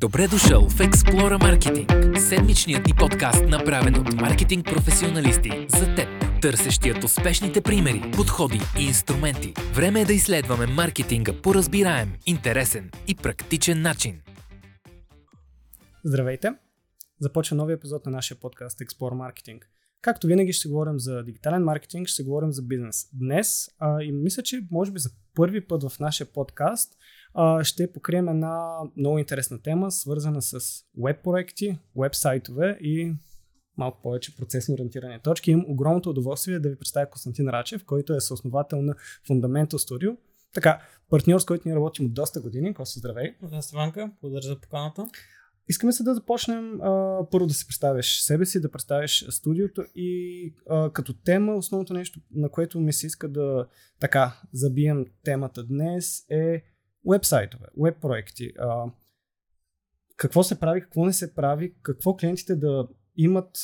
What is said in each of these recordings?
Добре дошъл в Explora Marketing, седмичният ни подкаст, направен от маркетинг професионалисти за теб, търсещият успешните примери, подходи и инструменти. Време е да изследваме маркетинга по разбираем, интересен и практичен начин. Здравейте! Започва новия епизод на нашия подкаст Explore Marketing. Както винаги ще говорим за дигитален маркетинг, ще говорим за бизнес. Днес, а, и мисля, че може би за първи път в нашия подкаст, а, ще покрием една много интересна тема, свързана с веб проекти, веб сайтове и малко повече процесни ориентирани точки. Имам огромното удоволствие да ви представя Константин Рачев, който е съосновател на Fundamental Studio. Така, партньор, с който ние работим от доста години. Косто, здравей! Здравейте, Ванка. Благодаря за поканата. Искаме се да започнем а, първо да се представиш себе си, да представиш студиото и а, като тема, основното нещо, на което ми се иска да така забием темата днес е вебсайтове, веб проекти. Какво се прави, какво не се прави, какво клиентите да имат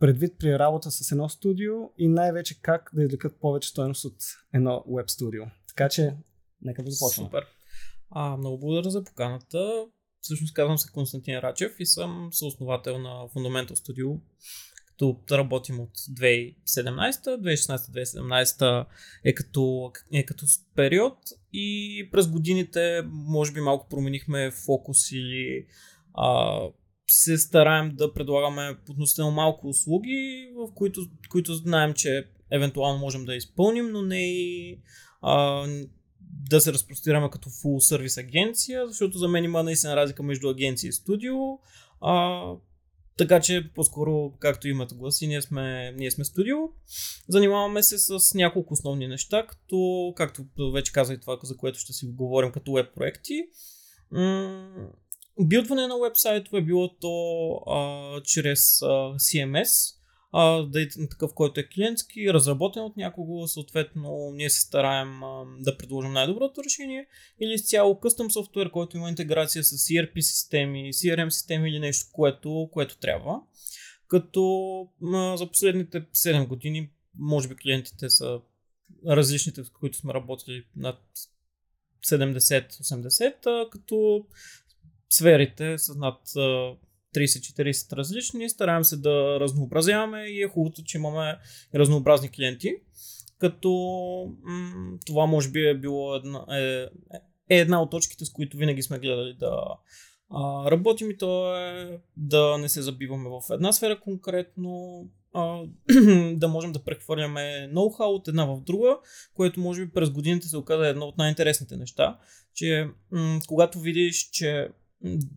предвид при работа с едно студио и най-вече как да извлекат повече стоеност от едно веб студио. Така че, нека да започнем. Супер. А, много благодаря за поканата. Всъщност казвам се Константин Рачев и съм съосновател на Fundamental Studio, като работим от 2017, 2016-2017 е като, е като период и през годините може би малко променихме фокус или а, се стараем да предлагаме относително малко услуги, в които, които знаем, че евентуално можем да изпълним, но не и а, да се разпростираме като full service агенция, защото за мен има наистина разлика между агенция и студио. А, така че, по-скоро, както имате гласи, ние сме, ние сме студио. Занимаваме се с няколко основни неща, като, както вече казах това, за което ще си говорим като веб проекти. билдване на вебсайтове, било то а, чрез а, CMS, а, да е такъв, който е клиентски, разработен от някого, съответно ние се стараем а, да предложим най-доброто решение, или изцяло къстъм софтуер, който има интеграция с ERP системи, CRM системи или нещо, което, което трябва. Като а, за последните 7 години, може би клиентите са различните, с които сме работили над 70-80, като сферите са над 30-40 различни, стараем се да разнообразяваме и е хубавото, че имаме разнообразни клиенти. Като м- това може би е било една, е, е една от точките, с които винаги сме гледали да а, работим и то е да не се забиваме в една сфера конкретно, а, да можем да прехвърляме ноу-хау от една в друга, което може би през годините се оказа едно от най-интересните неща, че м- когато видиш, че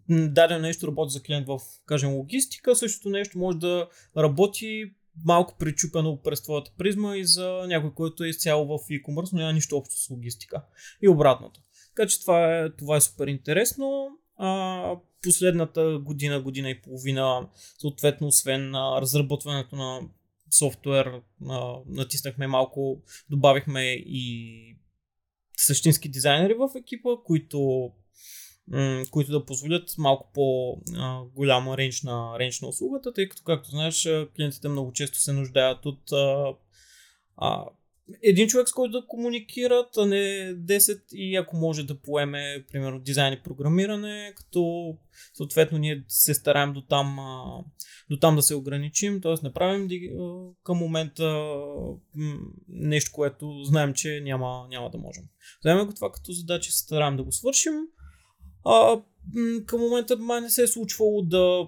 дадено нещо работи за клиент в, кажем, логистика, същото нещо може да работи малко причупено през твоята призма и за някой, който е изцяло в e-commerce, но няма нищо общо с логистика. И обратното. Така че това е, това е супер интересно. А, последната година, година и половина, съответно, освен а, разработването на софтуер, а, натиснахме малко, добавихме и същински дизайнери в екипа, които които да позволят малко по-голяма рейндж на, рейндж на услугата, тъй като, както знаеш, клиентите много често се нуждаят от а, а, един човек, с който да комуникират, а не 10 и ако може да поеме, примерно, дизайн и програмиране, като съответно ние се стараем до там, до там да се ограничим, т.е. не правим към момента нещо, което знаем, че няма, няма да можем. Вземем го това като задача, се стараем да го свършим, а, към момента май не се е случвало да,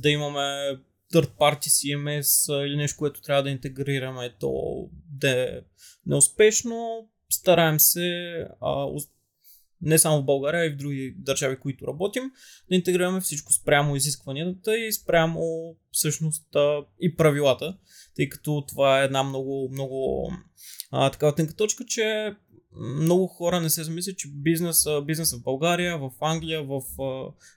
да имаме third party CMS или нещо, което трябва да интегрираме, то да е неуспешно. Стараем се, а, не само в България, а и в други държави, които работим, да интегрираме всичко спрямо изискванията и спрямо всъщност и правилата, тъй като това е една много, много а, такава тънка точка, че много хора не се замислят, че бизнес, бизнес в България, в Англия, в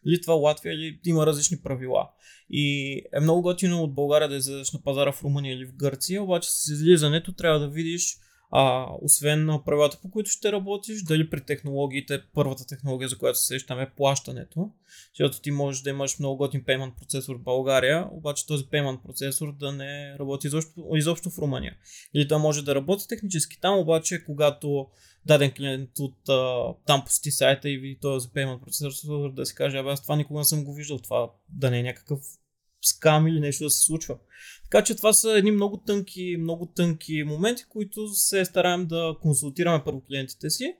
Литва, Латвия има различни правила. И е много готино от България да излезеш на пазара в Румъния или в Гърция, обаче с излизането трябва да видиш а, освен на правилата, по които ще работиш, дали при технологиите, първата технология, за която се сещаме е плащането, защото ти можеш да имаш много готин payment процесор в България, обаче този payment процесор да не работи изобщо, изобщо в Румъния. Или да може да работи технически там, обаче когато даден клиент от а, там посети сайта и види този payment процесор да си каже, абе аз това никога не съм го виждал, това да не е някакъв скам или нещо да се случва. Така че това са едни много тънки, много тънки моменти, които се стараем да консултираме първо клиентите си,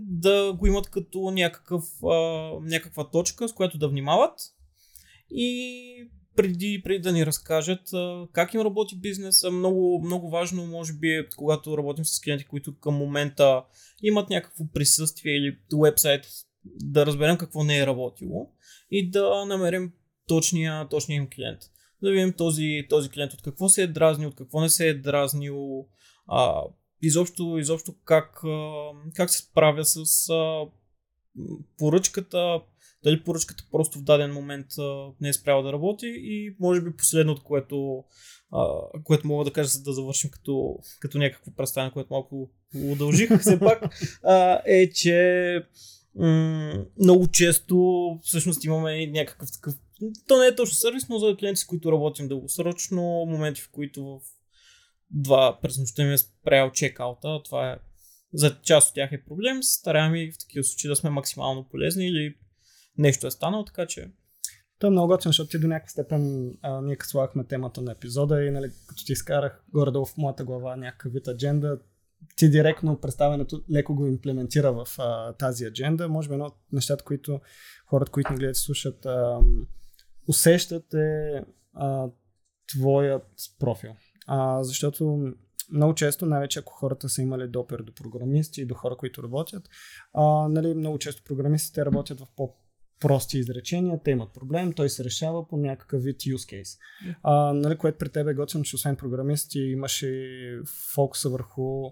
да го имат като някакъв, някаква точка, с която да внимават и преди, преди да ни разкажат как им работи бизнеса. Много, много важно, може би, е, когато работим с клиенти, които към момента имат някакво присъствие или вебсайт, да разберем какво не е работило и да намерим точния, точния им клиент. Да видим този, този клиент от какво се е дразнил, от какво не се е дразнил, а, изобщо, изобщо как, а, как се справя с а, поръчката, дали поръчката просто в даден момент а, не е спряла да работи и може би последното, което, а, което мога да кажа, за да завършим като, като някакво представяне, което малко удължих все пак, а, е, че много често всъщност имаме някакъв такъв то не е точно сервис, но за клиенти, с които работим дългосрочно, моменти в които в два през нощта ми е спрял чекаута, това е за част от тях е проблем, стараем и в такива случаи да сме максимално полезни или нещо е станало, така че то е много готино, защото ти до някаква степен а, ние като слагахме темата на епизода и нали, като ти изкарах горе-долу в моята глава някакъв вид адженда, ти директно представянето леко го имплементира в а, тази адженда. Може би едно от нещата, които хората, които ни гледат и слушат, а, усещат е а, твоят профил. А, защото много често, най-вече ако хората са имали допир до програмисти и до хора, които работят, а, нали, много често програмистите работят в по прости изречения, те имат проблем, той се решава по някакъв вид use case. А, нали, което при теб е готино, че освен програмисти имаше фокуса върху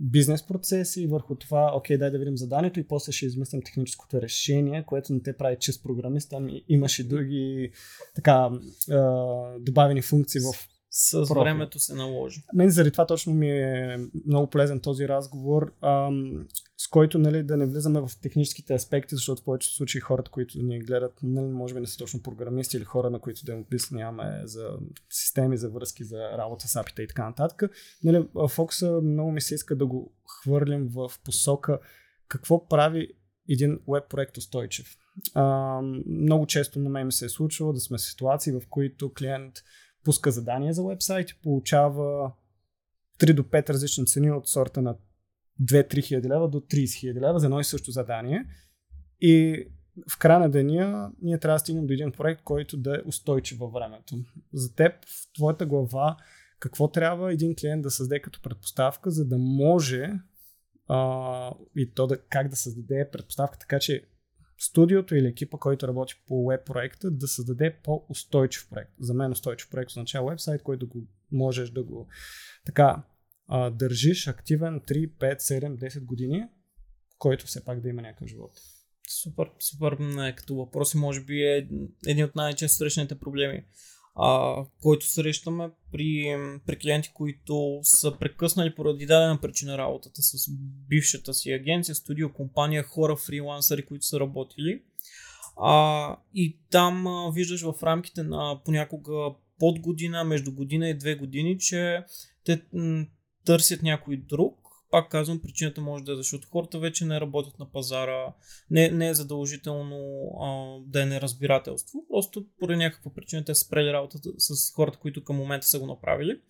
бизнес процеси, върху това, окей, дай да видим заданието и после ще измислим техническото решение, което не те прави чист програмист, там имаше други така добавени функции в с профил. времето се наложи. Мен заради това точно ми е много полезен този разговор, ам, с който нали, да не влизаме в техническите аспекти, защото в повечето случаи хората, които ни гледат, нали, може би не са точно програмисти или хора, на които да им обясняваме за системи, за връзки, за работа с апита и така нататък. Нали, фокуса много ми се иска да го хвърлим в посока какво прави един веб проект устойчив. А, много често на мен ми се е случвало да сме в ситуации, в които клиент пуска задание за вебсайт и получава 3 до 5 различни цени от сорта на 2-3 хиляди лева до 30 хиляди лева за едно и също задание. И в края на деня ние трябва да стигнем до един проект, който да е устойчив във времето. За теб, в твоята глава, какво трябва един клиент да създаде като предпоставка, за да може а, и то да, как да създаде предпоставка така, че студиото или екипа, който работи по веб проекта, да създаде по-устойчив проект. За мен устойчив проект означава вебсайт, който го можеш да го така а, държиш активен 3, 5, 7, 10 години, който все пак да има някакъв живот. Супер, супер. Като въпроси, може би е един от най-често срещаните проблеми а, който срещаме при, при клиенти, които са прекъснали поради дадена причина работата с бившата си агенция, студио, компания, хора, фрилансъри, които са работили. А, и там а, виждаш в рамките на понякога под година, между година и две години, че те м- търсят някой друг, пак казвам, причината може да е защото хората вече не работят на пазара, не, не е задължително а, да е неразбирателство, просто поради някаква причина те са спрели работата с хората, които към момента са го направили.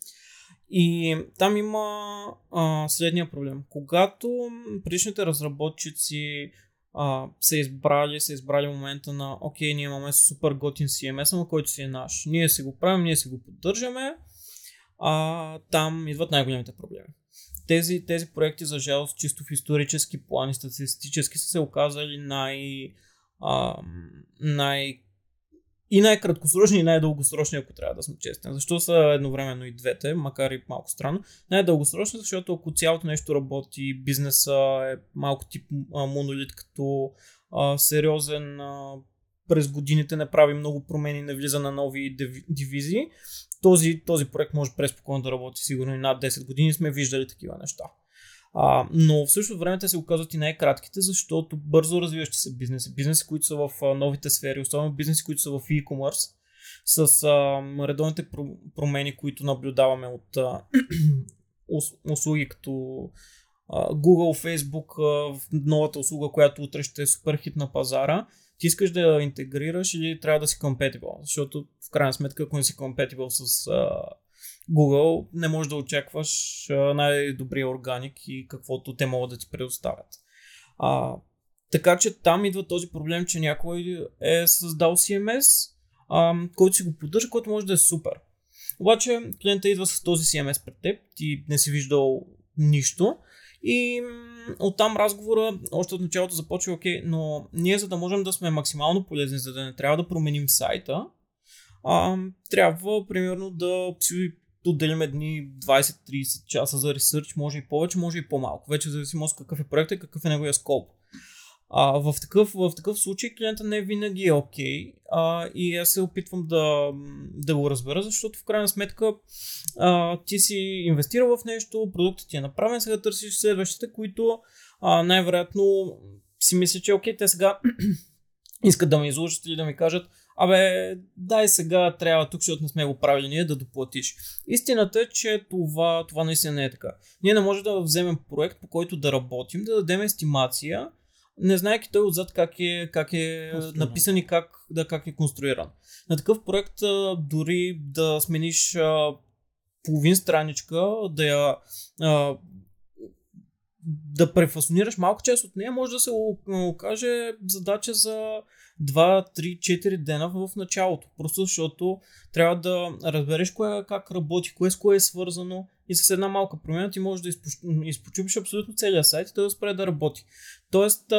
И там има а, следния проблем. Когато предишните разработчици а, са избрали, са избрали момента на окей, ние имаме супер готин CMS, на който си е наш. Ние си го правим, ние си го поддържаме, а, там идват най-големите проблеми тези, тези проекти, за жалост, чисто в исторически план и статистически са се оказали най, а, най и най-краткосрочни и най-дългосрочни, ако трябва да сме честни. Защо са едновременно и двете, макар и малко странно. Най-дългосрочни, защото ако цялото нещо работи, бизнеса е малко тип а, монолит, като а, сериозен а, през годините не прави много промени, не влиза на нови дивизии, този, този проект може преспокойно да работи сигурно и над 10 години сме виждали такива неща. А, но в същото време те се оказват и най-кратките, защото бързо развиващи се бизнеси, бизнеси, които са в новите сфери, особено бизнеси, които са в e-commerce, с а, редовните промени, които наблюдаваме от а, услуги като а, Google, Facebook, а, новата услуга, която утре ще е супер хит на пазара, ти искаш да интегрираш или трябва да си compatible, защото в крайна сметка, ако не си compatible с а, Google, не можеш да очакваш а, най-добрия органик и каквото те могат да ти предоставят. А, така че там идва този проблем, че някой е създал CMS, а, който си го поддържа, който може да е супер. Обаче клиента идва с този CMS пред теб, ти не си виждал нищо и оттам разговора още от началото започва, окей, но ние за да можем да сме максимално полезни, за да не трябва да променим сайта, а, трябва примерно да си отделим едни 20-30 часа за ресърч, може и повече, може и по-малко. Вече зависимо от какъв е проектът и какъв е неговия скоп. А, в, такъв, в такъв случай клиента не винаги е окей okay, и аз се опитвам да, да го разбера, защото в крайна сметка а, ти си инвестирал в нещо, продуктът ти е направен, сега търсиш следващите, които а, най-вероятно си мисля, че окей, те сега искат да ме изложат или да ми кажат, абе, дай сега трябва тук, защото не сме го правили ние, да доплатиш. Истината е, че това, това наистина не е така. Ние не можем да вземем проект, по който да работим, да дадем естимация, не знаеки той отзад как е, как е написан и как, да, как е конструиран. На такъв проект дори да смениш половин страничка, да я да префасонираш малка част от нея, може да се окаже задача за 2, 3, 4 дена в началото. Просто защото трябва да разбереш кое, как работи, кое с кое е свързано и с една малка промяна ти можеш да изпочупиш абсолютно целия сайт и той да спре да работи. Тоест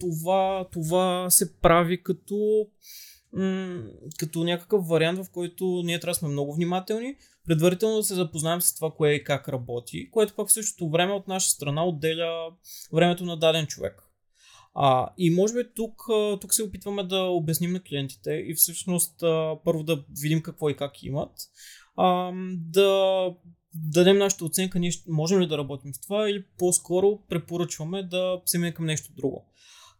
това, това се прави като като някакъв вариант, в който ние трябва да сме много внимателни, предварително да се запознаем с това, кое и как работи, което пък в същото време от наша страна отделя времето на даден човек. А, и може би тук, тук се опитваме да обясним на клиентите и всъщност първо да видим какво и как имат, а, да дадем нашата оценка, ние можем ли да работим с това или по-скоро препоръчваме да се мине към нещо друго.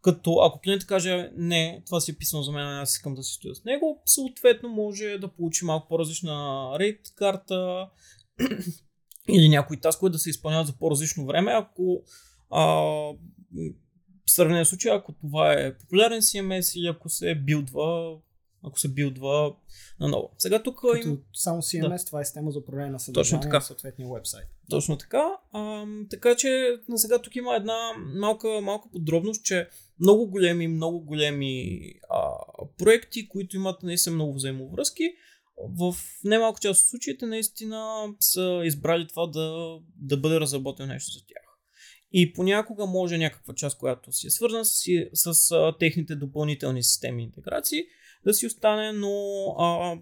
Като ако клиентът каже не, това си е писано за мен, аз искам да си стоя с него, съответно може да получи малко по-различна рейд карта или някои таскове да се изпълняват за по-различно време, ако а, в сравнение с случая, ако това е популярен CMS или ако се билдва ако се билдва наново. Сега тук Като им... Само CMS, да. това е система за управление на съдържание Точно така. на съответния вебсайт. Точно така. А, така че на сега тук има една малка, малка подробност, че много големи, много големи а, проекти, които имат наистина много взаимовръзки, в немалко част от случаите наистина са избрали това да, да бъде разработено нещо за тях. И понякога може някаква част, която си е свързана с, с, с техните допълнителни системи интеграции, да си остане, но а,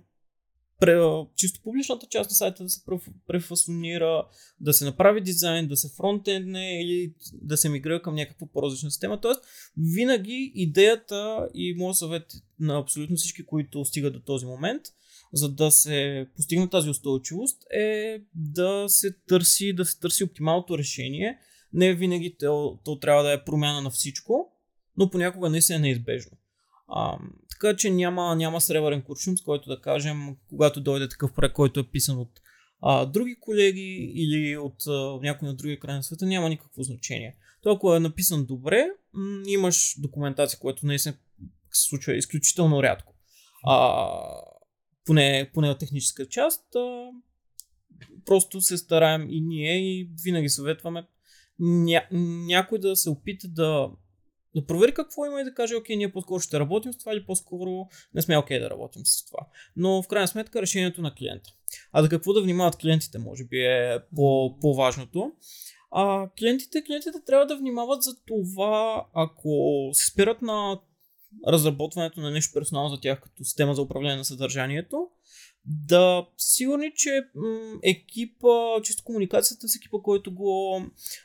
пре, чисто публичната част на сайта да се префасонира, да се направи дизайн, да се фронтендне или да се мигрира към някаква по-различна система. Тоест, винаги идеята и моят съвет на абсолютно всички, които стигат до този момент, за да се постигне тази устойчивост е да се търси, да се търси оптималното решение. Не винаги то, то трябва да е промяна на всичко, но понякога наистина е неизбежно. А, така че няма, няма сребърен куршум, с който да кажем, когато дойде такъв проект, който е писан от а, други колеги или от а, някой на другия край на света, няма никакво значение. То ако е написан добре, м- имаш документация, което наистина се случва изключително рядко. А, поне, поне от техническа част, а, просто се стараем и ние и винаги съветваме ня, някой да се опита да да провери какво има и да каже, окей, ние по-скоро ще работим с това или по-скоро не сме окей да работим с това. Но в крайна сметка решението на клиента. А да какво да внимават клиентите, може би е по- по-важното. А клиентите, клиентите трябва да внимават за това, ако се спират на разработването на нещо персонално за тях като система за управление на съдържанието, да сигурни, че екипа, чисто комуникацията с екипа, който го,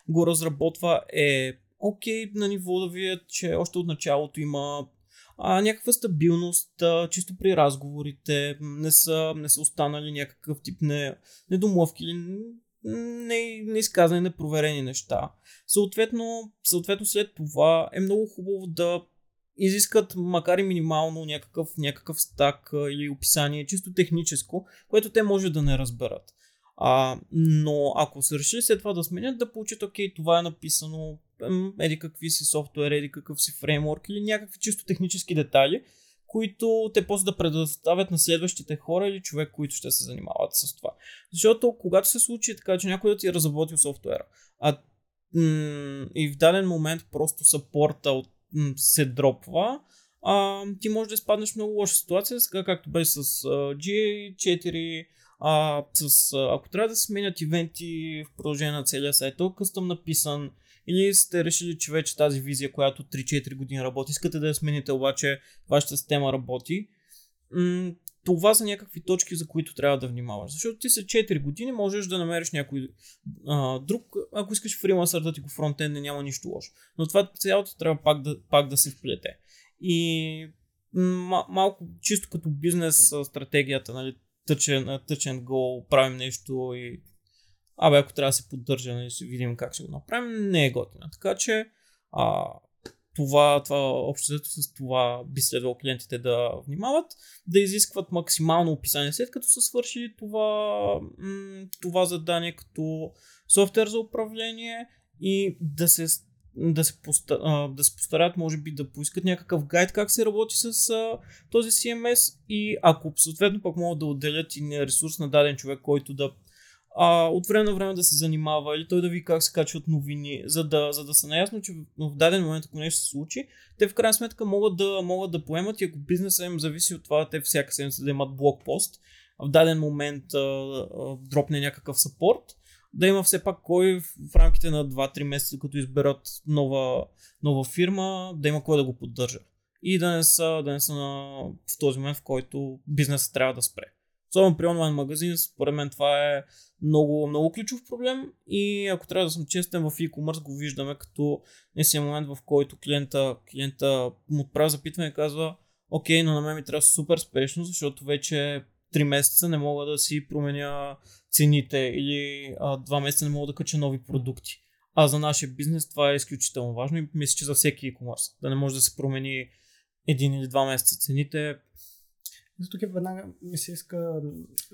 го разработва е окей на ниво да видят, че още от началото има а, някаква стабилност, а, чисто при разговорите, не са, не са останали някакъв тип не, недомлъвки или не, неизказани, непроверени неща. Съответно, съответно след това е много хубаво да изискат макар и минимално някакъв, някакъв стак или описание, чисто техническо, което те може да не разберат. А, но ако са решили след това да сменят, да получат, окей, това е написано, еди какви си софтуер, еди какъв си фреймворк или някакви чисто технически детайли, които те после да предоставят на следващите хора или човек, които ще се занимават с това. Защото когато се случи така, че някой да ти е разработил софтуера, а и в даден момент просто саппорта от, се дропва, а, ти може да изпаднеш в много лоша ситуация, сега както беше с uh, GA4, а, с, ако трябва да сменят ивенти в продължение на целия сайт, то къстъм написан, или сте решили, че вече тази визия, която 3-4 години работи, искате да я смените, обаче вашата система работи, м- това са някакви точки, за които трябва да внимаваш. Защото ти след 4 години можеш да намериш някой а, друг, ако искаш фрилансър да ти го фронтен, не няма нищо лошо. Но това цялото трябва пак да, пак да се вплете. И м- малко чисто като бизнес стратегията, нали, тъчен, тъчен гол, правим нещо и абе, ако трябва да се поддържа, нали, ще видим как ще го направим, не е готина. Така че а, това, това общо с това би следвало клиентите да внимават, да изискват максимално описание след като са свършили това, това задание като софтуер за управление и да се да се, поста, да се постарят, може би, да поискат някакъв гайд как се работи с а, този CMS и ако съответно пък могат да отделят и ресурс на даден човек, който да а, от време на време да се занимава или той да ви как се качват новини, за да, за да са наясно, че в даден момент, ако нещо се случи, те в крайна сметка могат да, могат да поемат и ако бизнеса им зависи от това, те всяка седмица да имат блокпост, в даден момент а, а, дропне някакъв сапорт, да има все пак кой в рамките на 2-3 месеца, като изберат нова, нова фирма, да има кой да го поддържа. И да не са, да не са на, в този момент, в който бизнесът трябва да спре. Особено при онлайн магазин, според мен това е много, много ключов проблем и ако трябва да съм честен в e-commerce го виждаме като наистина момент в който клиента, клиента му отправя запитване и казва окей, но на мен ми трябва супер спешно, защото вече 3 месеца не мога да си променя цените или а, 2 месеца не мога да кача нови продукти. А за нашия бизнес това е изключително важно и мисля, че за всеки e-commerce. Да не може да се промени един или два месеца цените, за тук е веднага ми се иска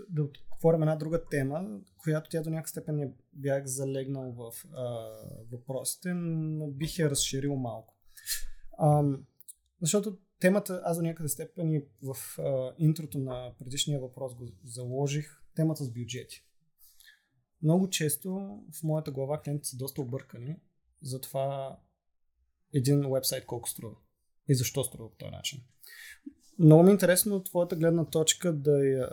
да отворим една друга тема, която тя до някакъв степен не бях залегнал в а, въпросите, но бих я разширил малко. А, защото темата, аз до някъде степен и в а, интрото на предишния въпрос го заложих, темата с бюджети. Много често в моята глава клиентите са доста объркани за това един вебсайт колко струва и защо струва по този начин. Много ми е интересно от твоята гледна точка да я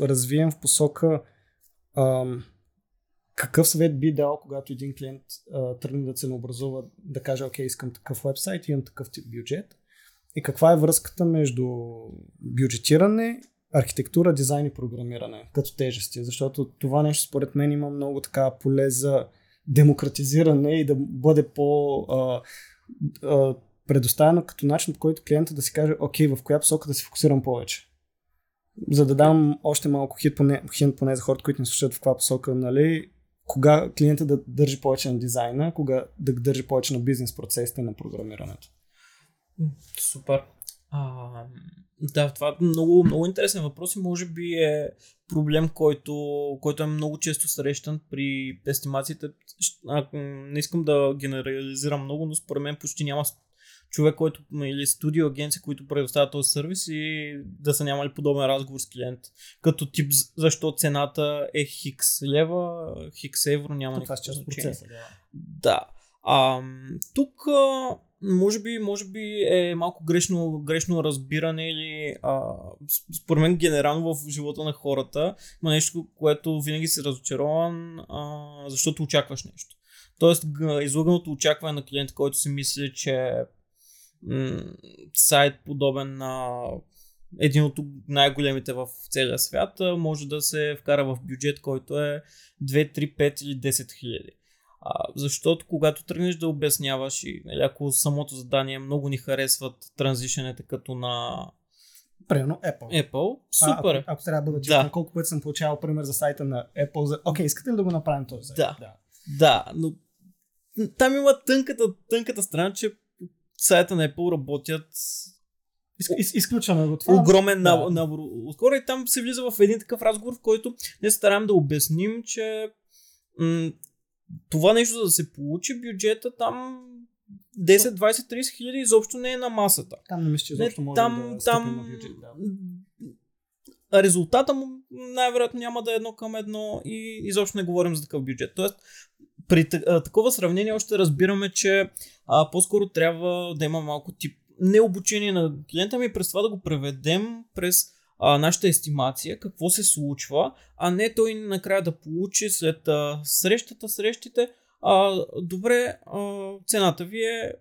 развием в посока ам, какъв съвет би дал, когато един клиент а, тръгне да ценообразува, да каже, окей, искам такъв вебсайт, имам такъв тип бюджет. И каква е връзката между бюджетиране, архитектура, дизайн и програмиране като тежести? Защото това нещо според мен има много така поле за демократизиране и да бъде по а, а, предоставено като начин, по който клиента да си каже, окей, в коя посока да се фокусирам повече. За да дам още малко хит поне, хит поне за хората, които не слушат в каква посока, нали, кога клиента да държи повече на дизайна, кога да държи повече на бизнес процесите на програмирането. Супер. А, да, това е много, много интересен въпрос и може би е проблем, който, който е много често срещан при естимациите. Не искам да генерализирам много, но според мен почти няма човек, който или студио агенция, които предоставят този сервис и да са нямали подобен разговор с клиент. Като тип, защо цената е хикс лева, хикс евро, няма никакво значение. Процеса, да. да. А, тук може би, може би е малко грешно, грешно разбиране или а, според мен генерално в живота на хората има нещо, което винаги се разочарован, а, защото очакваш нещо. Тоест, излаганото очакване на клиент, който си мисли, че сайт подобен на един от най-големите в целия свят може да се вкара в бюджет, който е 2, 3, 5 или 10 хиляди. А, защото когато тръгнеш да обясняваш и нали, ако самото задание много ни харесват транзишенете като на Примерно Apple. Apple, А, супер. ако, ако трябва да бъда Да. колко пъти съм получавал пример за сайта на Apple за... Окей, искате ли да го направим този сайт? Да. Да, но там има тънката, тънката страна, че сайта на Apple работят Из, из, изключваме го това. огромен да. набор от хора и там се влиза в един такъв разговор, в който не стараем да обясним, че м- това нещо за да се получи бюджета там 10, 20, 30 хиляди изобщо не е на масата. Там не мисля, че Не, изобщо може там, да там на бюджет. Да. резултата му най-вероятно няма да е едно към едно и изобщо не говорим за такъв бюджет. Тоест, при такова сравнение още разбираме, че а, по-скоро трябва да има малко тип не обучение на клиента ми, през това да го преведем през а, нашата естимация, какво се случва, а не той накрая да получи след а, срещата, срещите, а, добре, а, цената ви е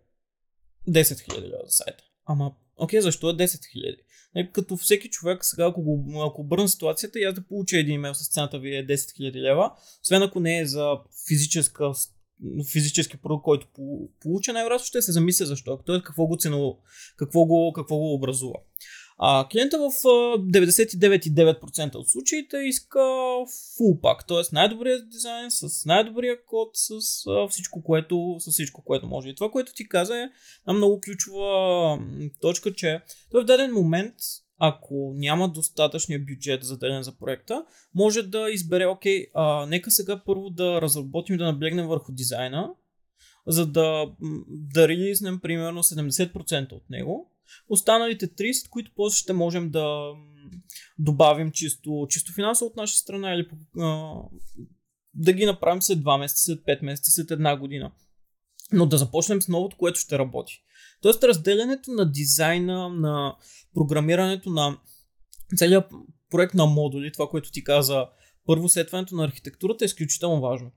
10 000 лева за сайта. Ама, окей, защо е 10 000? Нали, Като всеки човек, сега ако, го, ако обърна ситуацията и аз да получа един имейл с цената ви е 10 000 лева, освен ако не е за физическа физически продукт, който по- получа, най-вероятно ще се замисля защо. Т.е. какво го цено, какво го, какво го образува. А, клиента в а, 99,9% от случаите иска full pack, т.е. най-добрият дизайн с най-добрия код, с всичко, което, с всичко, което може. И това, което ти каза е една много ключова точка, че той в даден момент, ако няма достатъчния бюджет заделен за проекта, може да избере, окей, а, нека сега първо да разработим, да наблегнем върху дизайна, за да, да релизнем примерно 70% от него. Останалите 30, които после ще можем да добавим чисто, чисто финансово от наша страна или а, да ги направим след 2 месеца, след 5 месеца, след една година. Но да започнем с новото, което ще работи. Тоест разделянето на дизайна, на програмирането на целият проект на модули, това, което ти каза, първо сетването на архитектурата е изключително важно.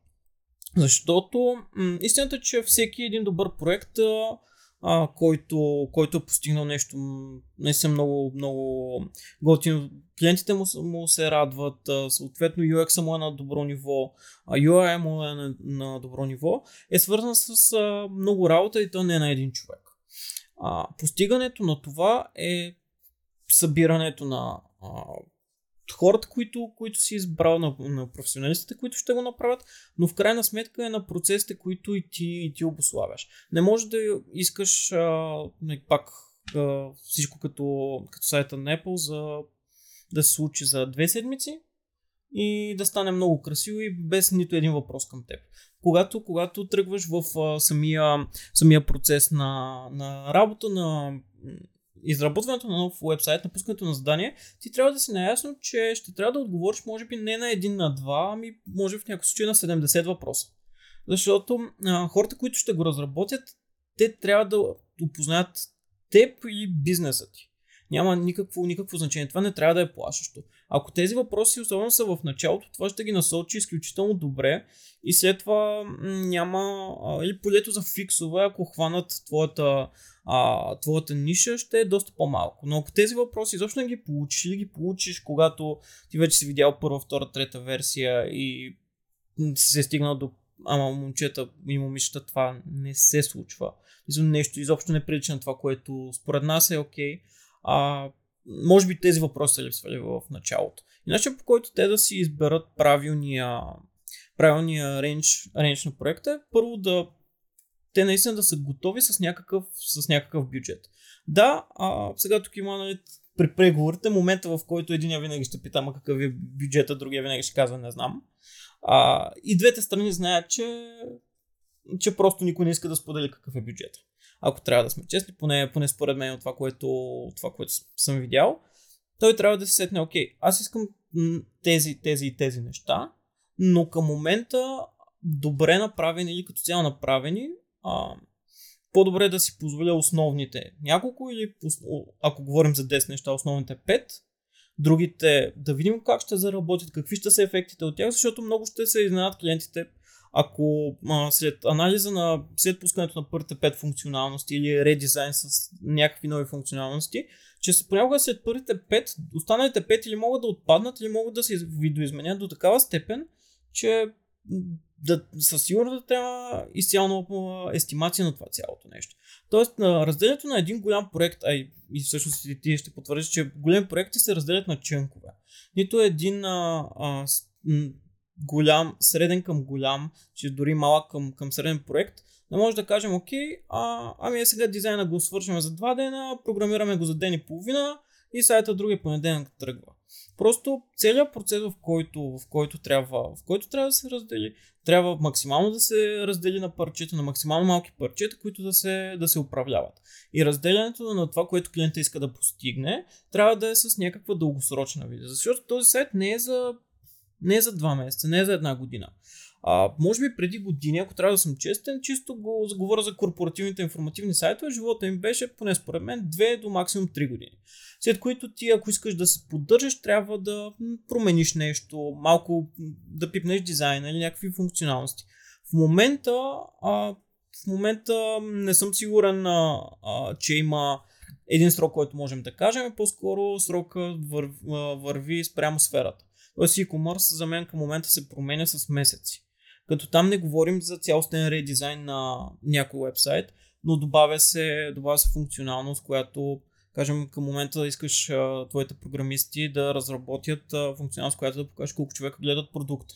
Защото м- истината е, че всеки един добър проект, а, а, който, който е постигнал нещо м, наистина много, много готино, клиентите му, му се радват, а, съответно UX му е на добро ниво, а UI му е на, на добро ниво, е свързан с а, много работа и то не е на един човек. А, постигането на това е събирането на а, хората, които, които си избрал, на, на професионалистите, които ще го направят, но в крайна сметка е на процесите, които и ти, и ти обославяш. Не може да искаш а, не, пак а, всичко като, като сайта на Apple за, да се случи за две седмици и да стане много красиво и без нито един въпрос към теб. Когато, когато тръгваш в а, самия, самия процес на, на работа, на изработването на нов вебсайт, напускането на задание, ти трябва да си наясно, че ще трябва да отговориш може би не на един, на два, ами може в някакъв случай на 70 въпроса. Защото а, хората, които ще го разработят, те трябва да опознаят теб и бизнеса ти. Няма никакво, никакво значение. Това не трябва да е плашещо. Ако тези въпроси, особено са в началото, това ще ги насочи изключително добре и след това няма или полето за фиксове, ако хванат твоята, а, твоята ниша, ще е доста по-малко. Но ако тези въпроси изобщо не ги получиш или ги получиш, когато ти вече си видял първа, втора, трета версия и се е стигнал до ама момчета и момичета това не се случва. Нещо изобщо не прилича на това, което според нас е окей. А, може би тези въпроси са липсвали в началото. И начин по който те да си изберат правилния, правилния рейндж, рейндж на проекта е първо да те наистина да са готови с някакъв, с някакъв бюджет. Да, а, сега тук има нали, при преговорите момента, в който един винаги ще пита, ама какъв е бюджета, другия винаги ще казва не знам. А, и двете страни знаят, че, че просто никой не иска да сподели какъв е бюджет. Ако трябва да сме честни, поне, поне според мен от това, което, това, което съм видял, той трябва да се сетне, окей, аз искам тези, тези и тези неща, но към момента добре направени или като цяло направени, а, по-добре да си позволя основните няколко или ако говорим за 10 неща, основните 5, другите да видим как ще заработят, какви ще са ефектите от тях, защото много ще се изненадат клиентите, ако а, след анализа на, след пускането на първите 5 функционалности или редизайн с някакви нови функционалности, че с- понякога след първите 5, останалите 5 или могат да отпаднат, или могат да се из- видоизменят до такава степен, че да, със сигурност да трябва изцяло естимация на това цялото нещо. Тоест, на разделянето на един голям проект, а и, и всъщност и ти ще потвърдиш, че големи проекти се разделят на чънкове. Нито един а, а, голям, среден към голям, че дори малък към, към среден проект, не може да кажем, окей, а, ами е сега дизайна го свършим за два дена, програмираме го за ден и половина и сайта други понеделник тръгва. Просто целият процес, в който, в който, трябва, в който трябва да се раздели, трябва максимално да се раздели на парчета, на максимално малки парчета, които да се, да се управляват. И разделянето на това, което клиента иска да постигне, трябва да е с някаква дългосрочна визия. Защото този сайт не е за, не за два месеца, не за една година. А, може би преди години, ако трябва да съм честен, чисто го заговоря за корпоративните информативни сайтове, живота им беше, поне според мен, 2 до максимум 3 години. След които ти, ако искаш да се поддържаш, трябва да промениш нещо, малко да пипнеш дизайна или някакви функционалности. В момента, а, в момента не съм сигурен, а, а, че има един срок, който можем да кажем, по-скоро срока вър, върви спрямо сферата. Тоест e-commerce за мен към момента се променя с месеци. Като там не говорим за цялостен редизайн на някой вебсайт, но добавя се, добавя се функционалност, която кажем към момента искаш а, твоите програмисти да разработят а, функционалност, която да покажеш колко човека гледат продукта.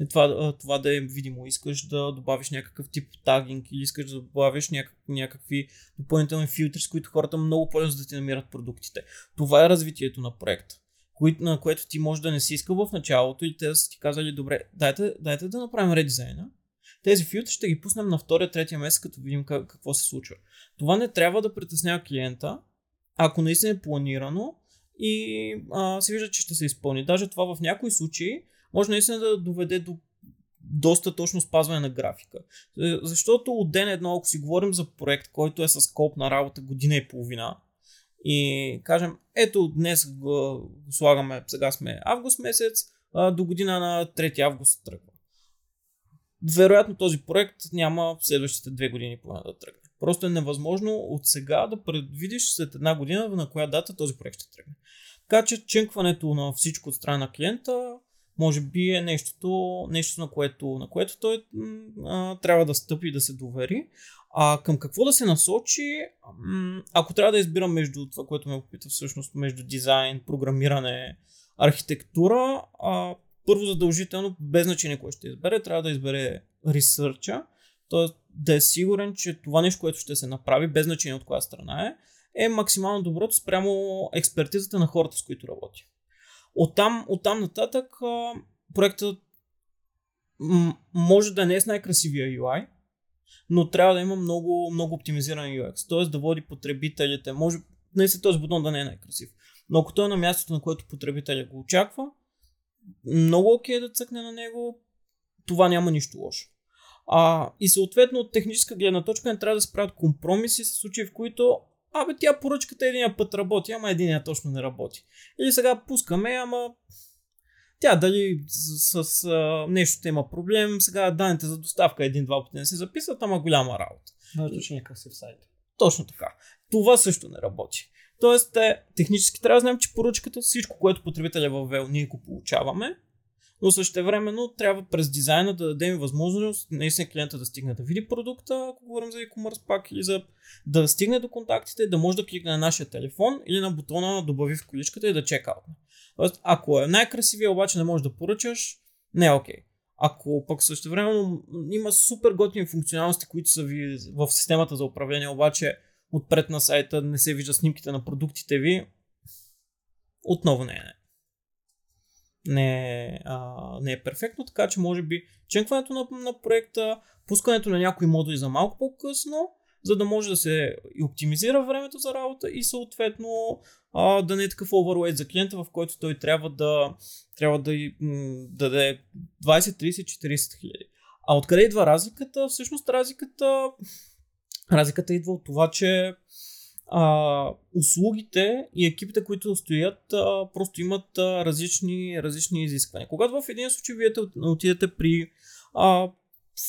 И това, а, това да е видимо. Искаш да добавиш някакъв тип тагинг или искаш да добавиш някак, някакви допълнителни филтри, с които хората много по-лесно да ти намират продуктите. Това е развитието на проекта на което ти може да не си искал в началото и те да са ти казали, добре, дайте, дайте да направим редизайна. Тези филтри ще ги пуснем на втория, третия месец, като видим как, какво се случва. Това не трябва да притеснява клиента, ако наистина е планирано и а, се вижда, че ще се изпълни. Даже това в някои случаи може наистина да доведе до доста точно спазване на графика. Защото от ден едно, ако си говорим за проект, който е с скоп на работа година и половина, и кажем, ето днес го, слагаме, сега сме август месец, а, до година на 3 август тръгва. Вероятно този проект няма в следващите две години поне да тръгне. Просто е невъзможно от сега да предвидиш след една година на коя дата този проект ще тръгне. Така че ченкването на всичко от страна на клиента може би е нещото, нещо на което, на което той а, трябва да стъпи и да се довери. А към какво да се насочи, ако трябва да избирам между това, което ме попита всъщност, между дизайн, програмиране, архитектура, а, първо задължително, без значение кое ще избере, трябва да избере ресърча, т.е. да е сигурен, че това нещо, което ще се направи, без значение от коя страна е, е максимално доброто спрямо експертизата на хората, с които работи. Оттам, оттам нататък проектът може да не е с най-красивия UI, но трябва да има много, много оптимизиран UX, т.е. да води потребителите. Може наистина този бутон да не е най-красив, но ако той е на мястото, на което потребителя го очаква, много окей okay да цъкне на него, това няма нищо лошо. А, и съответно от техническа гледна точка не трябва да се правят компромиси с случаи, в които Абе, тя поръчката един път работи, ама единия точно не работи. Или сега пускаме, ама тя дали с, с а, нещо има проблем, сега данните за доставка един-два пъти не се записват, ама голяма работа. Защото че някакъв си в сайта. Точно така. Това също не работи. Тоест, те, технически трябва да знаем, че поръчката, всичко, което потребителя е въвел, ние го получаваме, но също времено трябва през дизайна да дадем възможност наистина клиента да стигне да види продукта, ако говорим за e-commerce пак, или за да стигне до контактите, да може да кликне на нашия телефон или на бутона добави в количката и да чекаутне. Тоест, ако е най-красивия, обаче не можеш да поръчаш, не е окей. Okay. Ако пък също време има супер готини функционалности, които са ви в системата за управление, обаче отпред на сайта не се вижда снимките на продуктите ви, отново не е. Не, е, а, не е перфектно, така че може би ченкването на, на проекта, пускането на някои модули за малко по-късно, за да може да се оптимизира времето за работа и съответно а, да не е такъв overweight за клиента, в който той трябва да, трябва да, да даде 20, 30, 40 хиляди. А откъде идва разликата? Всъщност разликата, разликата идва от това, че а, услугите и екипите, които стоят, а, просто имат а, различни, различни изисквания. Когато в един случай вие отидете при а,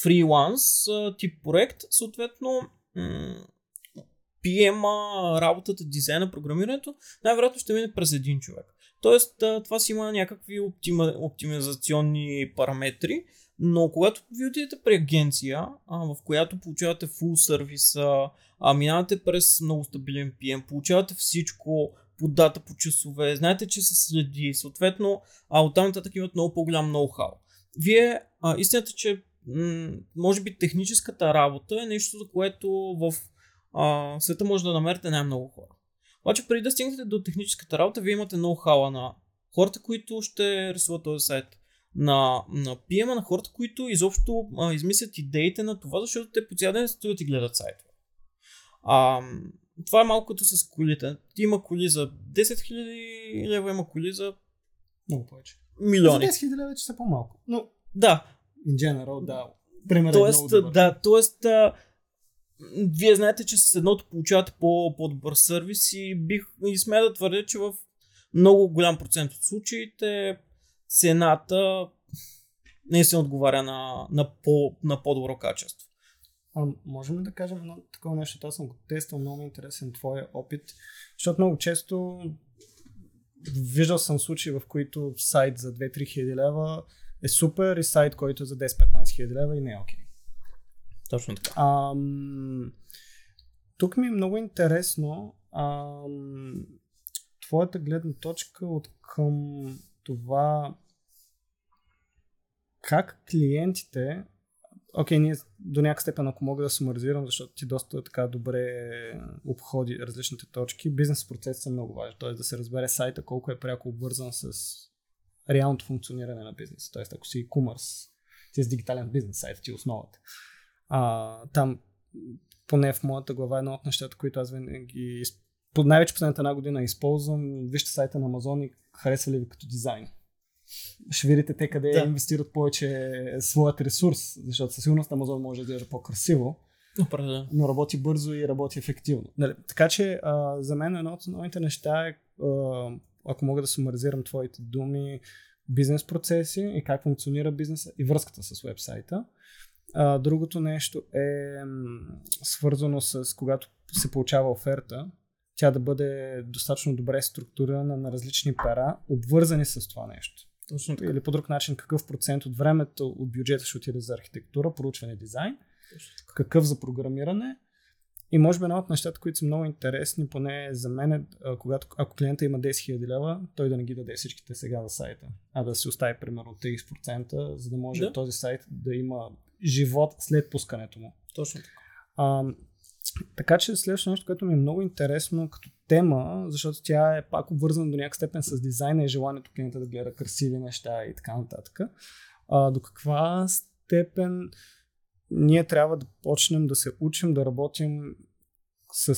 фриланс а, тип проект, съответно приема работата, дизайна, програмирането, най-вероятно ще мине през един човек. Тоест, това си има някакви оптима, оптимизационни параметри, Но когато ви отидете при агенция, в която получавате full сервиса, а, минавате през много стабилен PM, получавате всичко по дата, по часове, знаете, че се следи, съответно, а оттам нататък имат много по-голям ноу-хау. Вие, а, истината, че м- може би техническата работа е нещо, за което в а, света може да намерите най-много хора. Обаче преди да стигнете до техническата работа, вие имате ноу-хауа на хората, които ще рисуват този сайт, на, на PM на хората, които изобщо а, измислят идеите на това, защото те по цял ден стоят и гледат сайтове. А, това е малко като с колите. Ти има коли за 10 000 лева, има коли за Много повече. милиони. За 10 000 вече са по-малко. Но, Да, in general, да. Примерът Тоест, е много добър. да, тоест, а, вие знаете, че с едното получавате по, по-добър сервис и бих и смея да твърдя, че в много голям процент от случаите цената не се отговаря на, на, по, на по-добро качество. А, можем ли да кажем едно такова нещо? Аз съм го тествал, много е интересен твоя опит, защото много често виждал съм случаи, в които сайт за 2-3 хиляди лева е супер и сайт, който е за 10-15 хиляди лева и не е окей. Точно така. Ам, тук ми е много интересно ам, твоята гледна точка от към това как клиентите Окей, ние до някакъв степен, ако мога да сумаризирам, защото ти доста така добре обходи различните точки, бизнес процесите са много важни. Т.е. да се разбере сайта колко е пряко обвързан с реалното функциониране на бизнеса. Т.е. ако си e-commerce, си дигитален бизнес сайт, ти е основата. А, там, поне в моята глава, едно от нещата, които аз винаги, из- по най-вече последната една година използвам, вижте сайта на Amazon и харесва ли ви като дизайн. Ще видите те къде Да. инвестират повече своят ресурс, защото със сигурност Amazon може да изглежда по-красиво, Определено. но работи бързо и работи ефективно. Нали, така че а, за мен едно от новите неща е, а, ако мога да сумаризирам твоите думи, бизнес процеси и как функционира бизнеса и връзката с вебсайта. А, другото нещо е свързано с когато се получава оферта, тя да бъде достатъчно добре структурирана на различни пера, обвързани с това нещо. Точно така. Или по друг начин, какъв процент от времето от бюджета ще отиде за архитектура, проучване, дизайн, какъв за програмиране. И може би едно от нещата, които са много интересни, поне за мен, е, когато, ако клиента има 10 000 лева, той да не ги даде всичките сега за сайта, а да се остави примерно 30%, за да може Да. този сайт да има живот след пускането му. Точно така. А, така че следващото нещо, което ми е много интересно като тема, защото тя е пак обвързана до някакъв степен с дизайна и желанието клиента да гледа красиви неща и така нататък. А, до каква степен ние трябва да почнем да се учим да работим с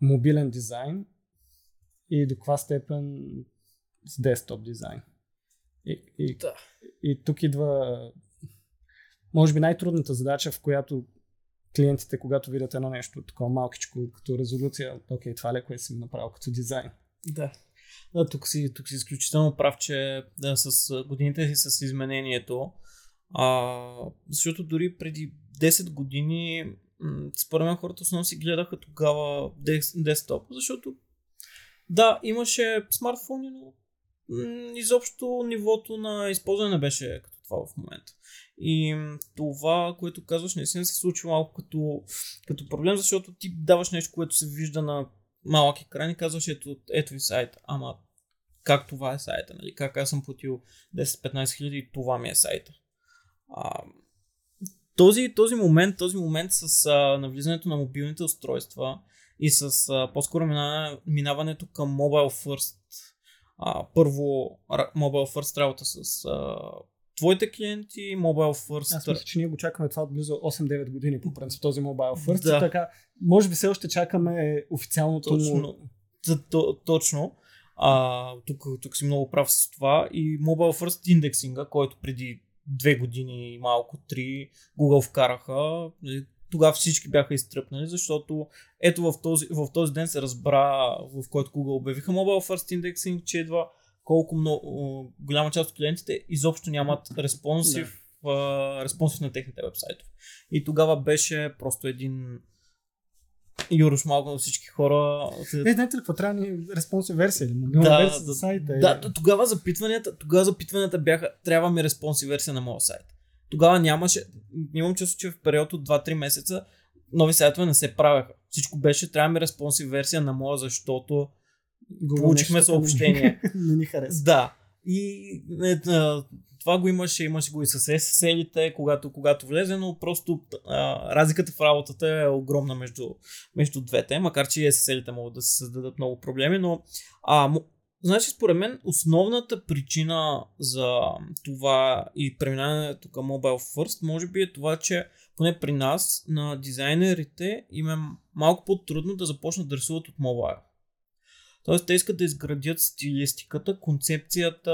мобилен дизайн и до каква степен с десктоп дизайн. И, и, Да. и тук идва може би най-трудната задача, в която клиентите, когато видят едно нещо такова малкичко, като резолюция, окей, това леко е си ми направил като дизайн. Да. Да, тук си, тук си изключително прав, че да, с годините си с изменението, а, защото дори преди 10 години, според мен хората основно си гледаха тогава дес- десктоп, защото да, имаше смартфони, но изобщо нивото на използване не беше като това в момента. И това, което казваш, наистина се случва малко като, като проблем, защото ти даваш нещо, което се вижда на малък екран и казваш, ето, ето ви сайта. Ама как това е сайта, нали? Как аз съм платил 10-15 хиляди и това ми е сайта. А, този, този момент, този момент с а, навлизането на мобилните устройства и с а, по-скоро мина- минаването към Mobile First. А, първо Mobile First работа с а, твоите клиенти, Mobile First. Аз мисля, че ние го чакаме това от близо 8-9 години, по принцип, този Mobile First. Да. Така, може би все още чакаме официалното му... Точно. То, точно. А, тук, тук си много прав с това. И Mobile First индексинга, който преди две години и малко, три, Google вкараха. Тогава всички бяха изтръпнали, защото ето в този, в този ден се разбра, в който Google обявиха Mobile First Indexing, че едва колко много, голяма част от клиентите изобщо нямат респонсив, да. респонсив на техните вебсайтове. И тогава беше просто един юруш малко на всички хора. Е, знаете ли какво трябва ни респонсив версия мобилна Да, версия да, за сайта? Да, или- тогава запитванията, тогава запитванията бяха, трябва ми респонси версия на моя сайт. тогава нямаше, имам чувство, че в период от 2-3 месеца нови сайтове не се правяха. Всичко беше, трябва ми респонсив версия на моя, защото Google получихме съобщение. Не, ни хареса. Да. И е, а, това го имаше, имаше го и с SSL-ите, когато, когато влезе, но просто а, разликата в работата е огромна между, между двете, макар че и SSL-ите могат да се създадат много проблеми, но а, значи според мен основната причина за това и преминаването към Mobile First може би е това, че поне при нас на дизайнерите им е малко по-трудно да започнат да рисуват от мобайл. Тоест, те искат да изградят стилистиката, концепцията,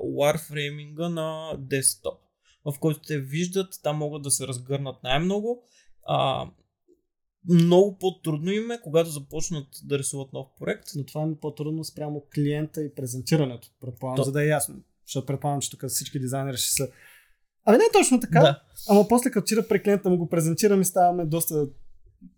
warframing на десктоп, в който те виждат, там могат да се разгърнат най-много. А, много по-трудно им е, когато започнат да рисуват нов проект. Но това е по-трудно спрямо клиента и презентирането, предполагам, То- за да е ясно. Защото предполагам, че тук всички дизайнери ще са... Абе не е точно така, Да, ама после като чира при клиента му го презентираме, ставаме доста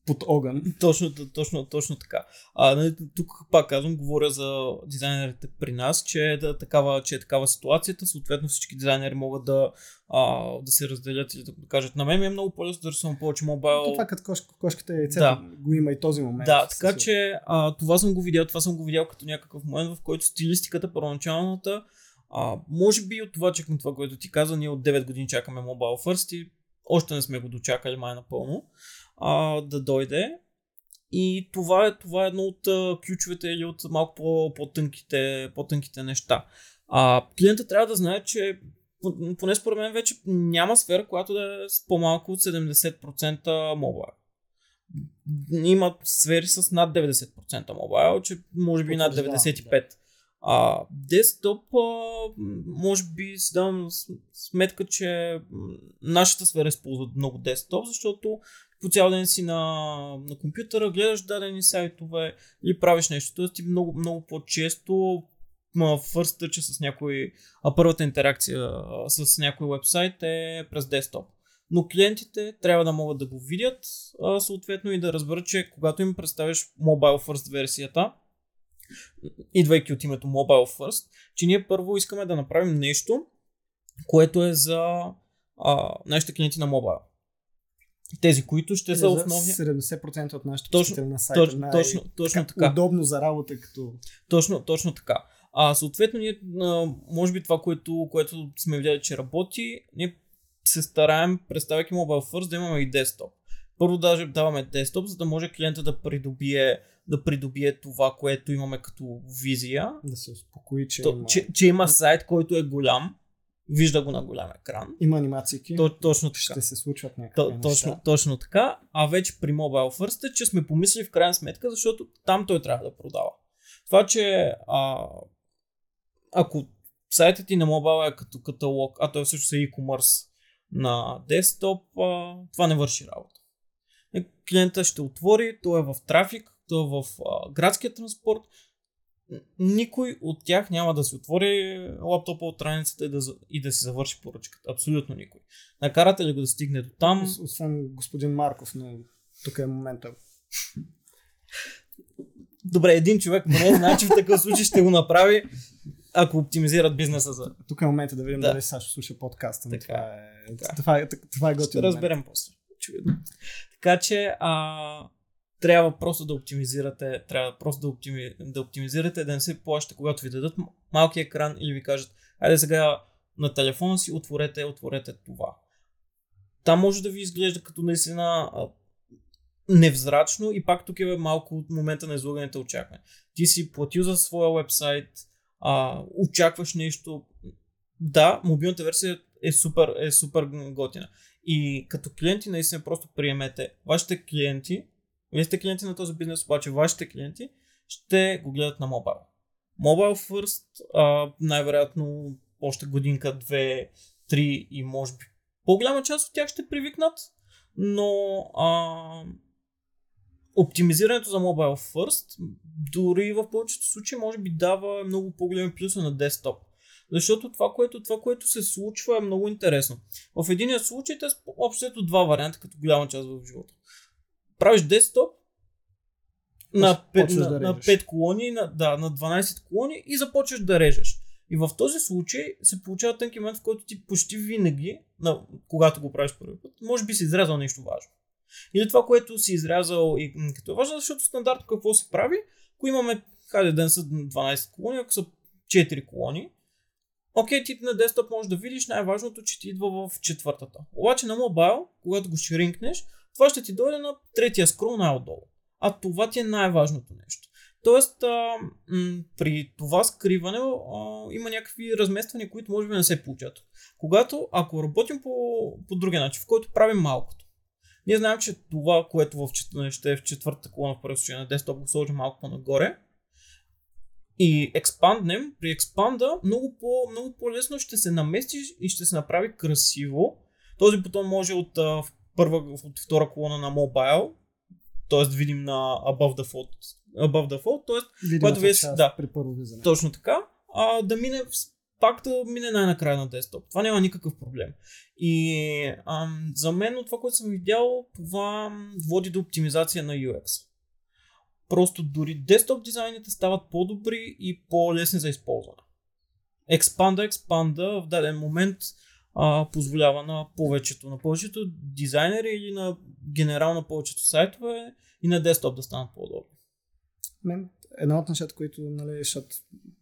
под огън. точно, точно, точно така. А, нали, тук пак казвам, говоря за дизайнерите при нас, че е, да, такава, че е такава ситуацията. Съответно всички дизайнери могат да, а, да се разделят и да кажат на мен ми е много по-лесно да рисувам повече мобайл. То това като кош, кошката и яйцето Да. го има и този момент. Да, така че а, това съм го видял, това съм го видял като някакъв момент, в който стилистиката, първоначалната, а, може би от това, че към това, което ти каза, ние от 9 години чакаме Mobile First и още не сме го дочакали май напълно а, да дойде. И това е, това е едно от а, ключовете или от малко по, по-тънките, по-тънките неща. А, клиента трябва да знае, че по- поне според мен вече няма сфера, която да е с по-малко от 70% мобайл. Има сфери с над 90% мобайл, че може би над Потвърждавам, 95%. А, десктоп, а, може би си давам сметка, че нашата сфера използва много десктоп, защото по цял ден си на, на компютъра, гледаш дадени сайтове или правиш нещо. Тоест ти много, много по-често че с някой, а първата интеракция с някой вебсайт е през десктоп. Но клиентите трябва да могат да го видят, съответно и да разберат, че когато им представиш Mobile First версията, идвайки от името Mobile First, че ние първо искаме да направим нещо, което е за а, нашите клиенти на мобайл. Тези, които ще са основни. 70% от нашите Точно- на сайта. Точно, най- точно, точно така. Удобно за работа, като... Точно, точно така. А съответно, ние, може би това, което, което сме видяли, че работи, ние се стараем, представяйки Mobile First, да имаме и десктоп. Първо даже даваме десктоп, за да може клиента да придобие, да придобие това, което имаме като визия. Да се успокои, че, То, има, че, че има сайт, който е голям, вижда го на голям екран. има анимации. То, точно така. ще се случват някакви То, неща. точно, точно така. А вече при Mobile First е, че сме помислили в крайна сметка, защото там той трябва да продава. Това, че а, ако сайтът ти на мобайл е като каталог, а той всъщност е e-commerce на десктоп, а, това не върши работа. Е, Клиента ще отвори, той е в трафик, той е в а, градския транспорт. Никой от тях няма да си отвори лаптопа от страницата и да, и да си завърши поръчката. Абсолютно никой. Накарате ли го да стигне до там? Ос- Освен господин Марков, но тук е момента. Добре, един човек поне значи в такъв случай ще го направи, ако оптимизират бизнеса за... Тук е момента да видим Да. дали Сашо слуша подкаста. Така, Това е, така. това е, това е готин Ще разберем после. Очевидно. Така че а, трябва просто да оптимизирате, трябва просто да, оптими, да оптимизирате, да не се плащате, когато ви дадат малки екран или ви кажат, айде сега на телефона си отворете, отворете това. Там може да ви изглежда като наистина невзрачно и пак тук е малко от момента на излаганите очаквания. Ти си платил за своя вебсайт, а, очакваш нещо. Да, мобилната версия е супер, е супер готина. И като клиенти наистина просто приемете вашите клиенти, вие сте клиенти на този бизнес, обаче вашите клиенти ще го гледат на мобайл. Mobile First, а, най-вероятно още годинка, две, три и може би по-голяма част от тях ще привикнат, но а, оптимизирането за Mobile First дори в повечето случаи може би дава много по-големи плюсове на десктоп. Защото това което, това, което се случва е много интересно. В единия случай те са два варианта, като голяма част в живота. Правиш десктоп на 5, Почваш на, да на режеш. 5 колони, на, да, на 12 колони и започваш да режеш. И в този случай се получава тънки момент, в който ти почти винаги, на, когато го правиш първи път, може би си изрязал нещо важно. Или това, което си изрязал и като е важно, защото стандартно какво се прави, ако имаме, хайде ден са 12 колони, ако са 4 колони, окей, ти на десктоп можеш да видиш най-важното, че ти идва в четвъртата. Обаче на мобайл, когато го шринкнеш, това ще ти дойде на третия скрол най-отдолу. А това ти е най-важното нещо. Тоест, а, м- при това скриване а, има някакви размествания, които може би не се получат. Когато, ако работим по, по другия начин, в който правим малкото, ние знаем, че това, което в, ще е в четвъртата колона в първи случай на десктоп го сложим малко по-нагоре, и експанднем, при експанда много, по, много по-лесно ще се намести и ще се направи красиво. Този бутон може от а, първа, от втора колона на мобайл, т.е. видим на above default, above default т.е. когато вие да, при първо визане. Точно така, а, да мине пак да мине най-накрая на десктоп. Това няма никакъв проблем. И ам, за мен от това, което съм видял, това води до оптимизация на UX. Просто дори десктоп дизайните стават по-добри и по-лесни за използване. Експанда, експанда в даден момент а, позволява на повечето, на повечето дизайнери или на генерално повечето сайтове и на десктоп да станат по-удобни. Мен, една от нещата, които, нали, защото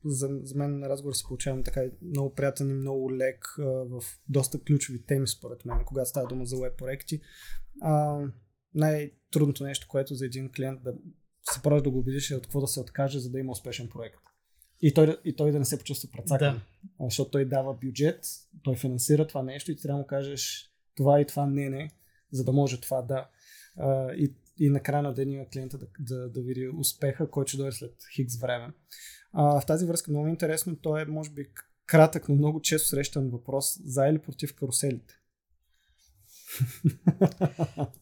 за, за мен на разговор се получавам така много приятен и много лек а, в доста ключови теми, според мен, когато става дума за веб проекти. А, най-трудното нещо, което за един клиент да се прави да го убедиш е от какво да се откаже, за да има успешен проект. И той, и той да не се почувства прецакан. Да. Защото той дава бюджет, той финансира това нещо и ти трябва да му кажеш това и това не, не, за да може това да. А, и, и накрая на деня клиента да, да, да види успеха, който ще дойде след хикс време. А, в тази връзка много интересно, то е може би кратък, но много често срещан въпрос за или против каруселите.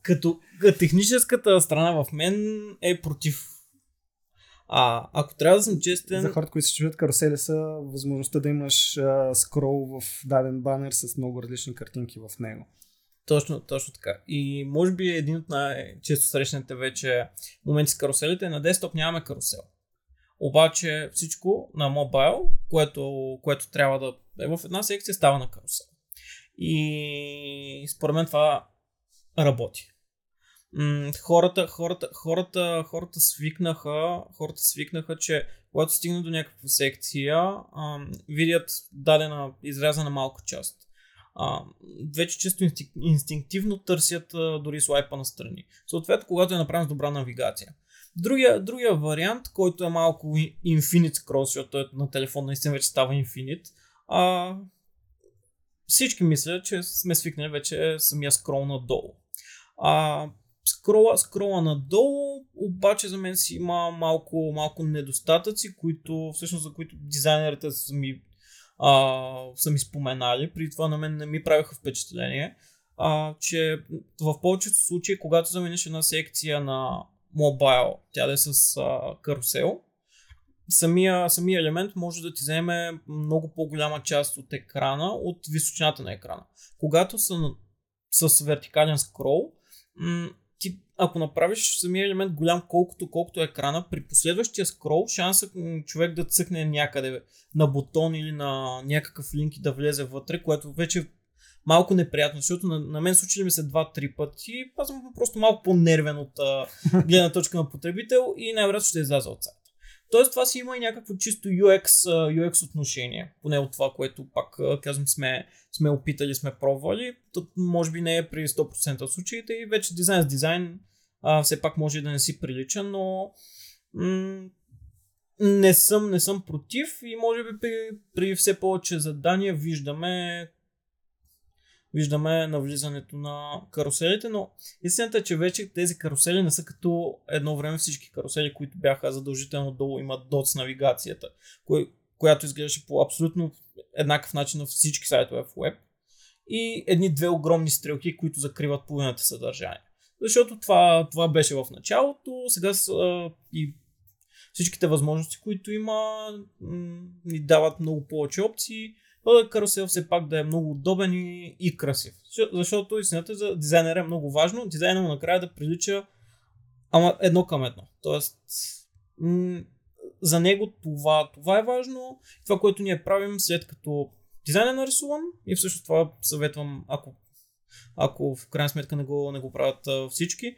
като техническата страна в мен е против. А, ако трябва да съм честен... За хората, които се чуят карусели са възможността да имаш а, скрол в даден банер с много различни картинки в него. Точно, точно така. И може би един от най-често срещаните вече моменти с каруселите е на десктоп нямаме карусел. Обаче всичко на мобайл, което, което трябва да е в една секция, става на карусел. И според мен това работи. Хората, хората, хората, хората свикнаха, хората свикнаха, че когато стигнат до някаква секция, видят дадена изрязана малка част. вече често инстинктивно търсят дори слайпа на страни. Съответно, когато е направен с добра навигация. Другия, другия вариант, който е малко Infinite Scroll, защото е на телефон наистина вече става Infinite, а, всички мислят, че сме свикнали вече самия скрол надолу. А, скрола, скрола надолу, обаче за мен си има малко, малко недостатъци, които всъщност за които дизайнерите са ми, а, са ми споменали. При това на мен не ми правиха впечатление, а, че в повечето случаи, когато замениш една секция на мобайл, тя да е с а, карусел, самия, самия елемент може да ти вземе много по-голяма част от екрана, от височината на екрана. Когато са с вертикален скрол, ти, ако направиш самия елемент голям колкото, колкото е екрана, при последващия скрол шансът човек да цъкне някъде на бутон или на някакъв линк и да влезе вътре, което вече е малко неприятно, защото на, на мен случили ми се два-три пъти. Аз съм просто малко по-нервен от гледна точка на потребител и най-вероятно ще изляза от сайта. Тоест това си има и някакво чисто UX, UX отношение, поне от това, което пак казвам сме, сме опитали, сме пробвали. Тут може би не е при 100% от случаите и вече дизайн с дизайн а, все пак може да не си прилича, но м- не съм, не съм против и може би при, при все повече задания виждаме виждаме навлизането на каруселите, но истината е, че вече тези карусели не са като едно време всички карусели, които бяха задължително долу. Имат дот с навигацията, кое, която изглеждаше по абсолютно еднакъв начин на всички сайтове в веб и едни две огромни стрелки, които закриват половината съдържание. Защото това, това беше в началото, сега са, и всичките възможности, които има, ни дават много повече опции карусел все пак да е много удобен и, и красив. Защото истината за дизайнера е много важно, дизайнера му накрая да прилича ама едно към едно. Тоест, м- за него това, това е важно. Това, което ние правим след като дизайн е нарисуван и всъщност това съветвам, ако, ако в крайна сметка не го, не го правят всички,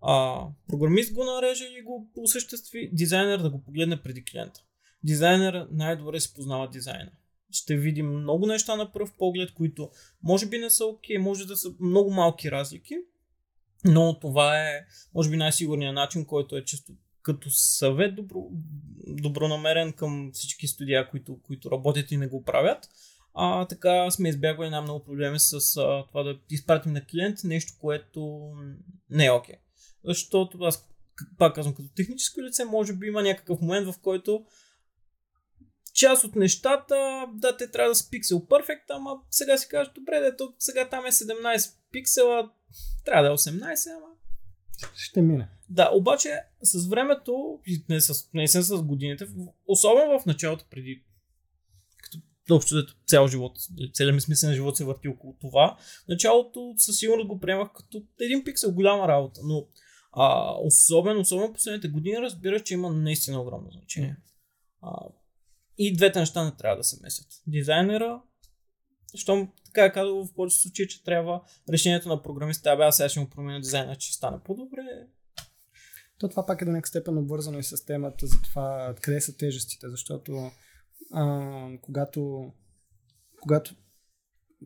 а, програмист го нареже и го осъществи, дизайнер да го погледне преди клиента. Дизайнер най-добре се познава дизайна. Ще видим много неща на пръв поглед, които може би не са окей, okay, може да са много малки разлики, но това е, може би, най-сигурният начин, който е често като съвет добро, добронамерен към всички студия, които, които работят и не го правят. А, така сме избягвали една много проблеми с а, това да изпратим на клиент нещо, което не е окей. Okay. Защото аз пак казвам, като техническо лице, може би има някакъв момент, в който част от нещата, да, те трябва да са пиксел перфект, ама сега си кажеш, добре, дето сега там е 17 пиксела, трябва да е 18, ама ще мине. Да, обаче с времето, не, с, не с годините, особено в началото преди като общо цял живот, целият ми смислен живот се върти около това. Началото със сигурност го приемах като един пиксел голяма работа, но а, особено, особено последните години разбираш, че има наистина огромно значение. А, и двете неща не трябва да се месят. Дизайнера, щом така е казал в повечето случаи, че трябва решението на програмиста, абе аз сега ще му променя дизайна, че стане по-добре. То това пак е до някакъв степен обвързано и с темата за това къде са тежестите, защото а, когато, когато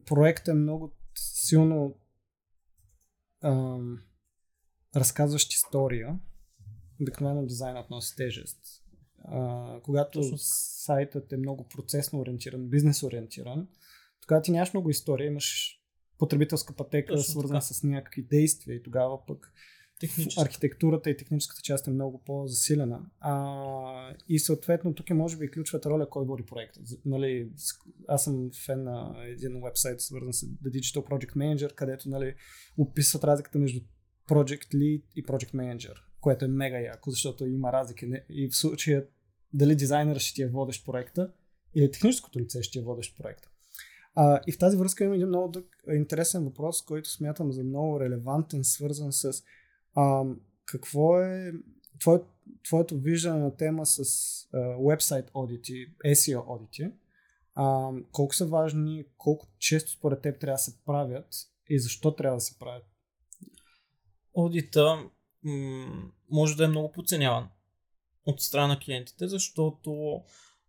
проектът е много силно а, разказващ история, обикновено дизайнът носи тежест. А, когато Точно. сайтът е много процесно ориентиран, бизнес ориентиран, тогава ти нямаш много история, имаш потребителска пътека, Точно свързана така. с някакви действия и тогава пък архитектурата и техническата част е много по-засилена. А, и съответно тук е може би ключовата роля кой води проекта. Нали, аз съм фен на един вебсайт, свързан с The Digital Project Manager, където нали, описват разликата между Project Lead и Project Manager, което е мега яко, защото има разлики. И в случая дали дизайнера ще ти е водещ проекта или техническото лице ще ти е водещ проекта. А, и в тази връзка има един много дък, интересен въпрос, който смятам за много релевантен, свързан с а, какво е твое, твоето виждане на тема с вебсайт одити, SEO одити, а, колко са важни, колко често според теб трябва да се правят и защо трябва да се правят? Одита м- може да е много подценяван от страна на клиентите, защото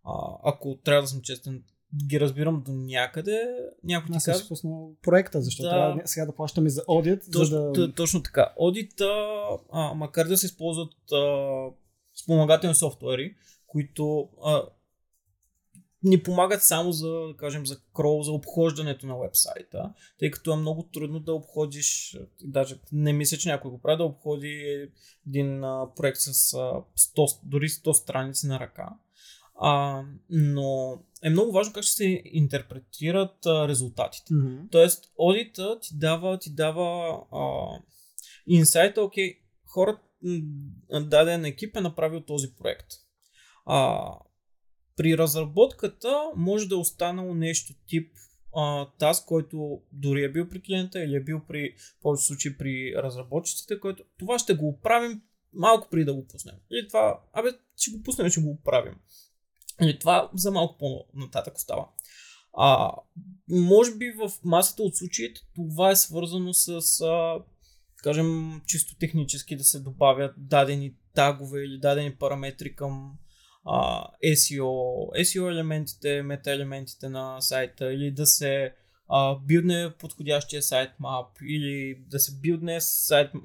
а, ако трябва да съм честен, ги разбирам до някъде. Някой ти казва... спуснал проекта, защото да, трябва сега да плащаме за одит. Точно, за да... точно така. Одита, а, макар да се използват а, спомагателни софтуери, които а, ни помагат само за, да кажем, за крол, за обхождането на вебсайта, тъй като е много трудно да обходиш, даже не мисля, че някой го прави, да обходи един а, проект с а, 100, дори 100 страници на ръка. А, но е много важно как ще се интерпретират а, резултатите. Mm-hmm. Тоест, одита ти дава, ти дава а, инсайта, окей, хората, даден екип е направил този проект. А, при разработката може да е останало нещо тип а, таз, който дори е бил при клиента или е бил при повече случаи при разработчиците, който това ще го оправим малко преди да го пуснем. Или това, абе, ще го пуснем, ще го оправим. И това за малко по-нататък остава. А, може би в масата от случаите това е свързано с, а, кажем, чисто технически да се добавят дадени тагове или дадени параметри към а, SEO, SEO елементите, мета елементите на сайта или да се а, билдне подходящия сайт мап или да се билдне сайт, а,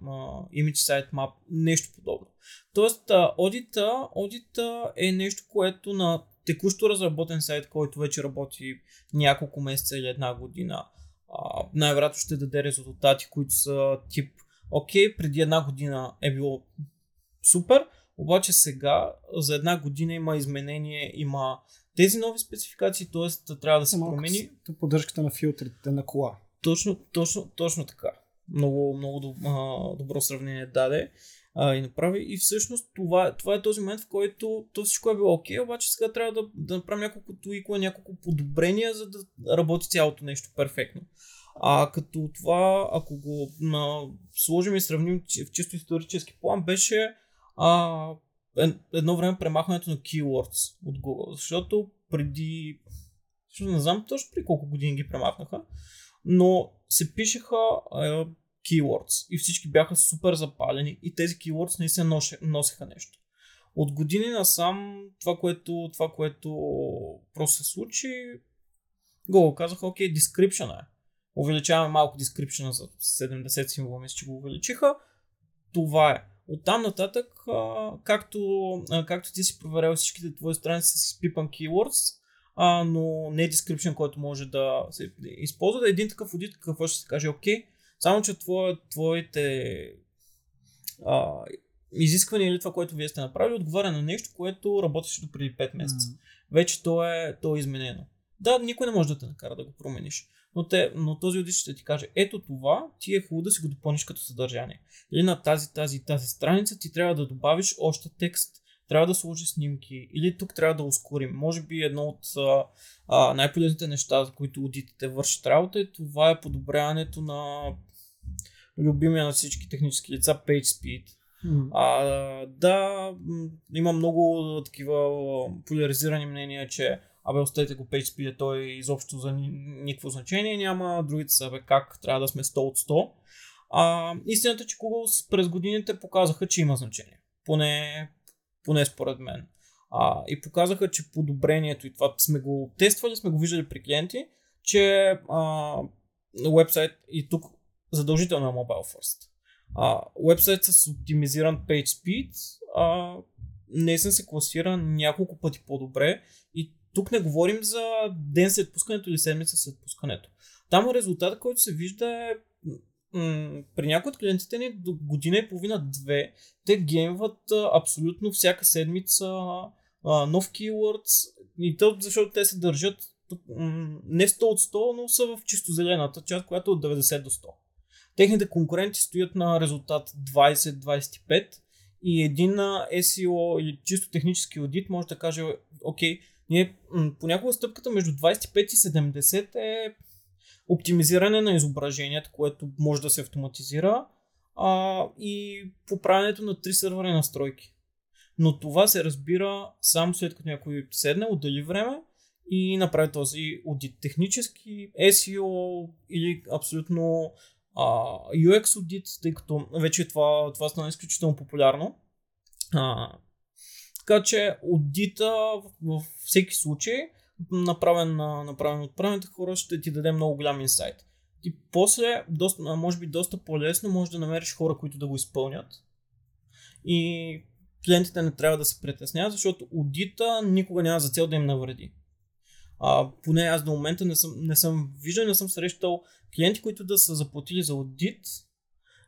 image сайт мап, нещо подобно. Тоест, одита, одита е нещо, което на текущо разработен сайт, който вече работи няколко месеца или една година, най-вероятно ще даде резултати, които са тип окей, преди една година е било супер, обаче сега за една година има изменение, има тези нови спецификации, т.е. трябва да се Малко промени. Поддръжката на филтрите на кола. Точно, точно, точно така. Много, много добро сравнение даде а, и направи. И всъщност това, това е този момент, в който то всичко е било окей, обаче сега трябва да, да направим няколко туикла, няколко подобрения, за да работи цялото нещо перфектно. А като това, ако го на, сложим и сравним в чисто исторически план, беше а, едно време премахването на keywords от Google, защото преди, защото не знам точно при колко години ги премахнаха, но се пишеха е, keywords и всички бяха супер запалени и тези keywords наистина носеха нещо. От години насам това, което, това, което просто се случи, Google казаха, окей, description е. Увеличаваме малко description за 70 символа, мисля, че го увеличиха. Това е. Оттам нататък, а, както, а, както ти си проверял всичките твои страници с пипан keywords, а, но не description, който може да се използва, да е един такъв аудит, какво ще се каже, окей, само че твое, твоите а, изисквания или това, което вие сте направили, отговаря на нещо, което работеше до преди 5 месеца. Mm. Вече то е, то е изменено. Да, никой не може да те накара да го промениш. Но, те, но този аудит ще ти каже, ето това ти е хубаво да си го допълниш като съдържание. Или на тази, тази, тази страница ти трябва да добавиш още текст, трябва да сложиш снимки, или тук трябва да ускорим. Може би едно от а, а, най-полезните неща, за които аудитите вършат работа, е това е подобряването на любимия на всички технически лица Page Speed. Mm. А, да, има много такива поляризирани мнения, че абе оставете го PHP, той изобщо за никакво значение няма, другите са, абе как трябва да сме 100 от 100. А, истината е, че Google през годините показаха, че има значение. Поне, поне според мен. А, и показаха, че подобрението, и това сме го тествали, сме го виждали при клиенти, че а, вебсайт и тук задължително е mobile first. А, вебсайт с оптимизиран page speed а, не се класира няколко пъти по-добре тук не говорим за ден след пускането или седмица след пускането. Там резултата, който се вижда е м- при някои от клиентите ни до година и половина-две, те геймват а, абсолютно всяка седмица а, нов keywords и то, защото те се държат м- не 100 от 100, но са в чисто зелената част, която е от 90 до 100. Техните конкуренти стоят на резултат 20-25 и един SEO или чисто технически аудит може да каже, окей, ние понякога стъпката между 25 и 70 е оптимизиране на изображението, което може да се автоматизира а, и поправянето на три сървъри настройки. Но това се разбира само след като някой седне, отдели време и направи този аудит. Технически, SEO или абсолютно а, UX аудит, тъй като вече това, това стана изключително популярно. А, така че аудита в всеки случай, направен, направен от правилните хора, ще ти даде много голям инсайт. И после, доста, може би доста по-лесно, може да намериш хора, които да го изпълнят. И клиентите не трябва да се притесняват, защото аудита никога няма за цел да им навреди. А, поне аз до момента не съм, не съм виждал, не съм срещал клиенти, които да са заплатили за аудит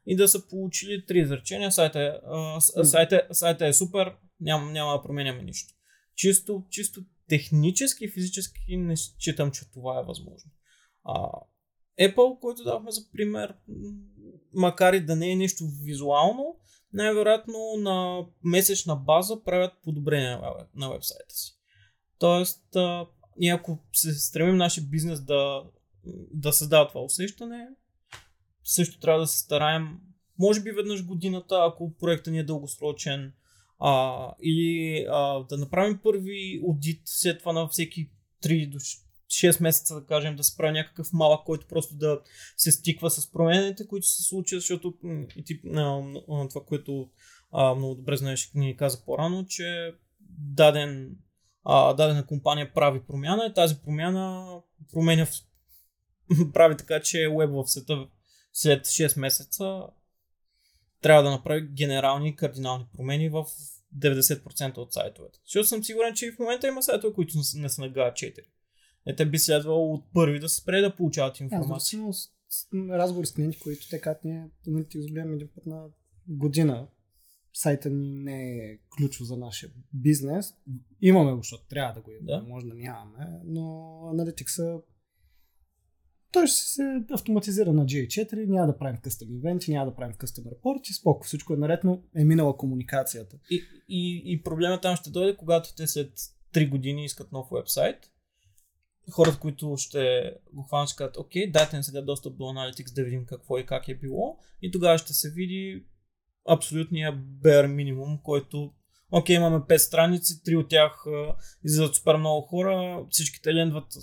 и да са получили три изречения. Сайта, е, сайта, сайта е супер, няма, няма да променяме нищо. Чисто, чисто технически физически не считам, че това е възможно. А, Apple, който давахме за пример, макар и да не е нещо визуално, най-вероятно на месечна база правят подобрения на вебсайта си. Тоест, а, ние ако се стремим нашия бизнес да, да създава това усещане, също трябва да се стараем, може би веднъж годината, ако проектът ни е дългосрочен, а, или а, да направим първи аудит, след това на всеки 3 до 6 месеца, да кажем, да се прави някакъв малък, който просто да се стиква с промените, които се случат, защото и ти, а, а, това, което а, много добре знаеш, ни каза по-рано, че даден, а, дадена компания прави промяна и тази промяна променя в, прави така, че веб в света след 6 месеца трябва да направи генерални кардинални промени в 90% от сайтовете. Защото съм сигурен, че и в момента има сайтове, които не са на GA4. Е, те би следвало от първи да се спре да получават информация. Аз разговор с клиенти, които те казват, ние нали, ти изгледаме един път на година. Сайта ни не е ключов за нашия бизнес. Имаме го, защото трябва да го имаме, да? може да нямаме, но аналитикса той ще се автоматизира на GA4, няма да правим къстъм ивенти, няма да правим къстъм репорти, споко, всичко е наред, но е минала комуникацията. И, и, и проблема там ще дойде, когато те след 3 години искат нов вебсайт. Хората, които ще го хванат, ще кажат, окей, дайте ни сега достъп до Analytics да видим какво и как е било. И тогава ще се види абсолютния bare минимум, който Окей, имаме 5 страници, три от тях излизат супер много хора, всичките лендват, а,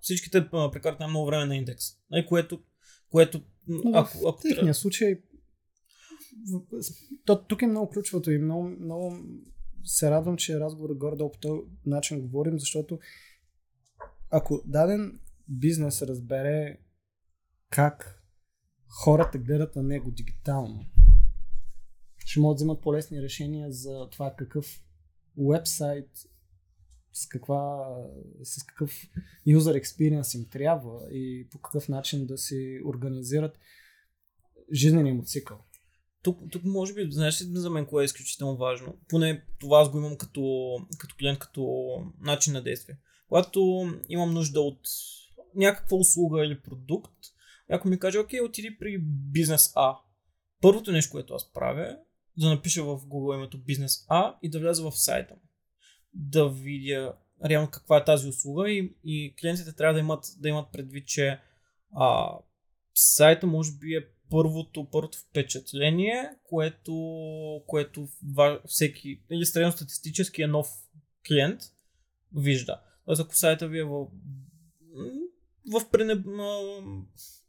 всичките прекарат най-много време на индекс. Нали, което, което Но ако, в ако техния трябва- случай то, тук е много ключовото и много, много се радвам, че разговора горе-долу по този начин говорим, защото ако даден бизнес разбере как хората гледат на него дигитално, ще могат да вземат по-лесни решения за това какъв вебсайт с, каква, с какъв user experience им трябва и по какъв начин да си организират жизнения му цикъл. Тук, тук може би, знаеш ли за мен кое е изключително важно? Поне това аз го имам като, като клиент, като начин на действие. Когато имам нужда от някаква услуга или продукт, някой ми каже, окей, отиди при бизнес А. Първото нещо, което аз правя, да напиша в Google името бизнес А и да вляза в сайта му. Да видя реално каква е тази услуга и, и клиентите трябва да имат, да имат предвид, че а, сайта може би е първото, първото впечатление, което, което всеки, или средностатистически е нов клиент вижда. Тоест, ако сайта ви е в, в пренеб...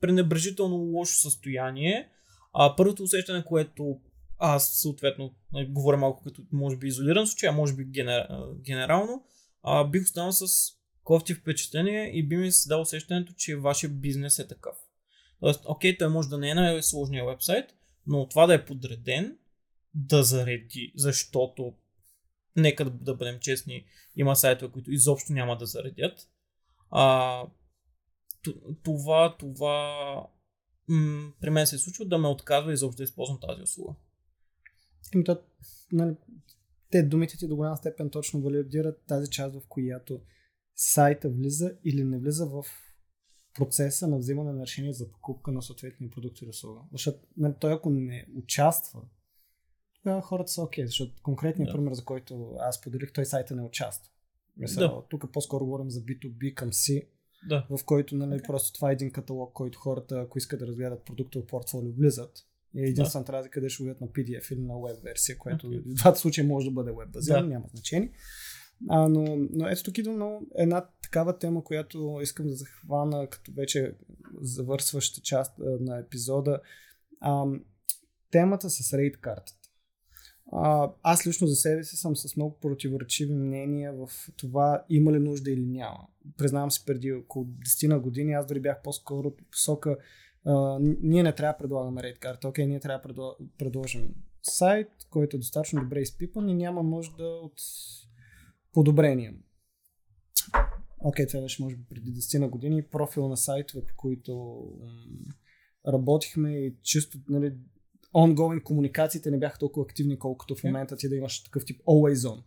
пренебрежително лошо състояние, а първото усещане, което аз съответно нали, говоря малко като може би изолиран случай, а може би генер... генерално, а, бих останал с кофти впечатление и би ми се дал усещането, че вашия бизнес е такъв. Тоест, окей, той може да не е най-сложния вебсайт, но това да е подреден, да зареди, защото нека да, бъдем честни, има сайтове, които изобщо няма да заредят. А, това, това м- при мен се е случва да ме отказва изобщо да използвам тази услуга. Ами то, нали, те думите ти до голяма степен точно валидират тази част, в която сайта влиза или не влиза в процеса на взимане на решение за покупка на съответния продукт или услуга. Защото нали, той ако не участва, тогава хората са окей, защото конкретният Да. пример, за който аз поделих, той сайта не участва. Мисля, Да. Тук по-скоро говорим за B2B към C, Да. в който нали, просто това е един каталог, който хората, ако искат да разгледат продукта в портфолио, влизат. И единствената разлика е да ще го видят на PDF или на веб версия, което Окей. в двата случая може да бъде веб базирано, Да. няма значение. А, но, но ето тук идва много една такава тема, която искам да захвана като вече завършваща част на епизода. А, темата с рейд картата. А, аз лично за себе си съм с много противоречиви мнения в това има ли нужда или няма. Признавам се, преди около 10 на години аз дори бях по-скоро по посока а, ние не трябва да предлагаме рейд карта. Окей, ние трябва да предло- предложим сайт, който е достатъчно добре изпипан и няма нужда от подобрения. Окей, това беше може би преди 10 на години. Профил на сайтове, по които м, работихме и чисто нали, ongoing комуникациите не бяха толкова активни, колкото в момента ти да имаш такъв тип always on.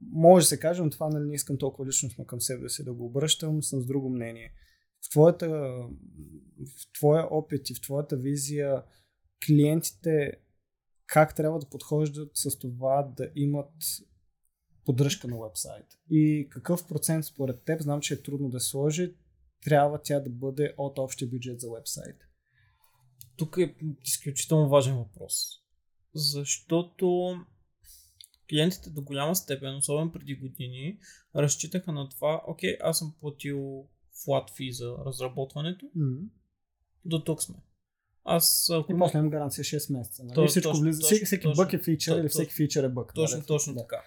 Може да се каже, но това нали, не искам толкова личностно към себе си да го обръщам, съм с друго мнение. В, твоята, в твоя опит и в твоята визия клиентите как трябва да подхождат с това да имат поддръжка на вебсайт. И какъв процент според теб, знам, че е трудно да сложи, трябва тя да бъде от общия бюджет за вебсайт. Тук е изключително важен въпрос. Защото клиентите до голяма степен, особено преди години, разчитаха на това, окей, аз съм платил flat fee за разработването, Mm-hmm. до тук сме. Аз ако И после имам гаранция 6 месеца. Нали? То- всичко точно- влиза, точно- всеки, точно- бък е фичър то- или всеки фичър е бък. Точно, нали? точно Да. така.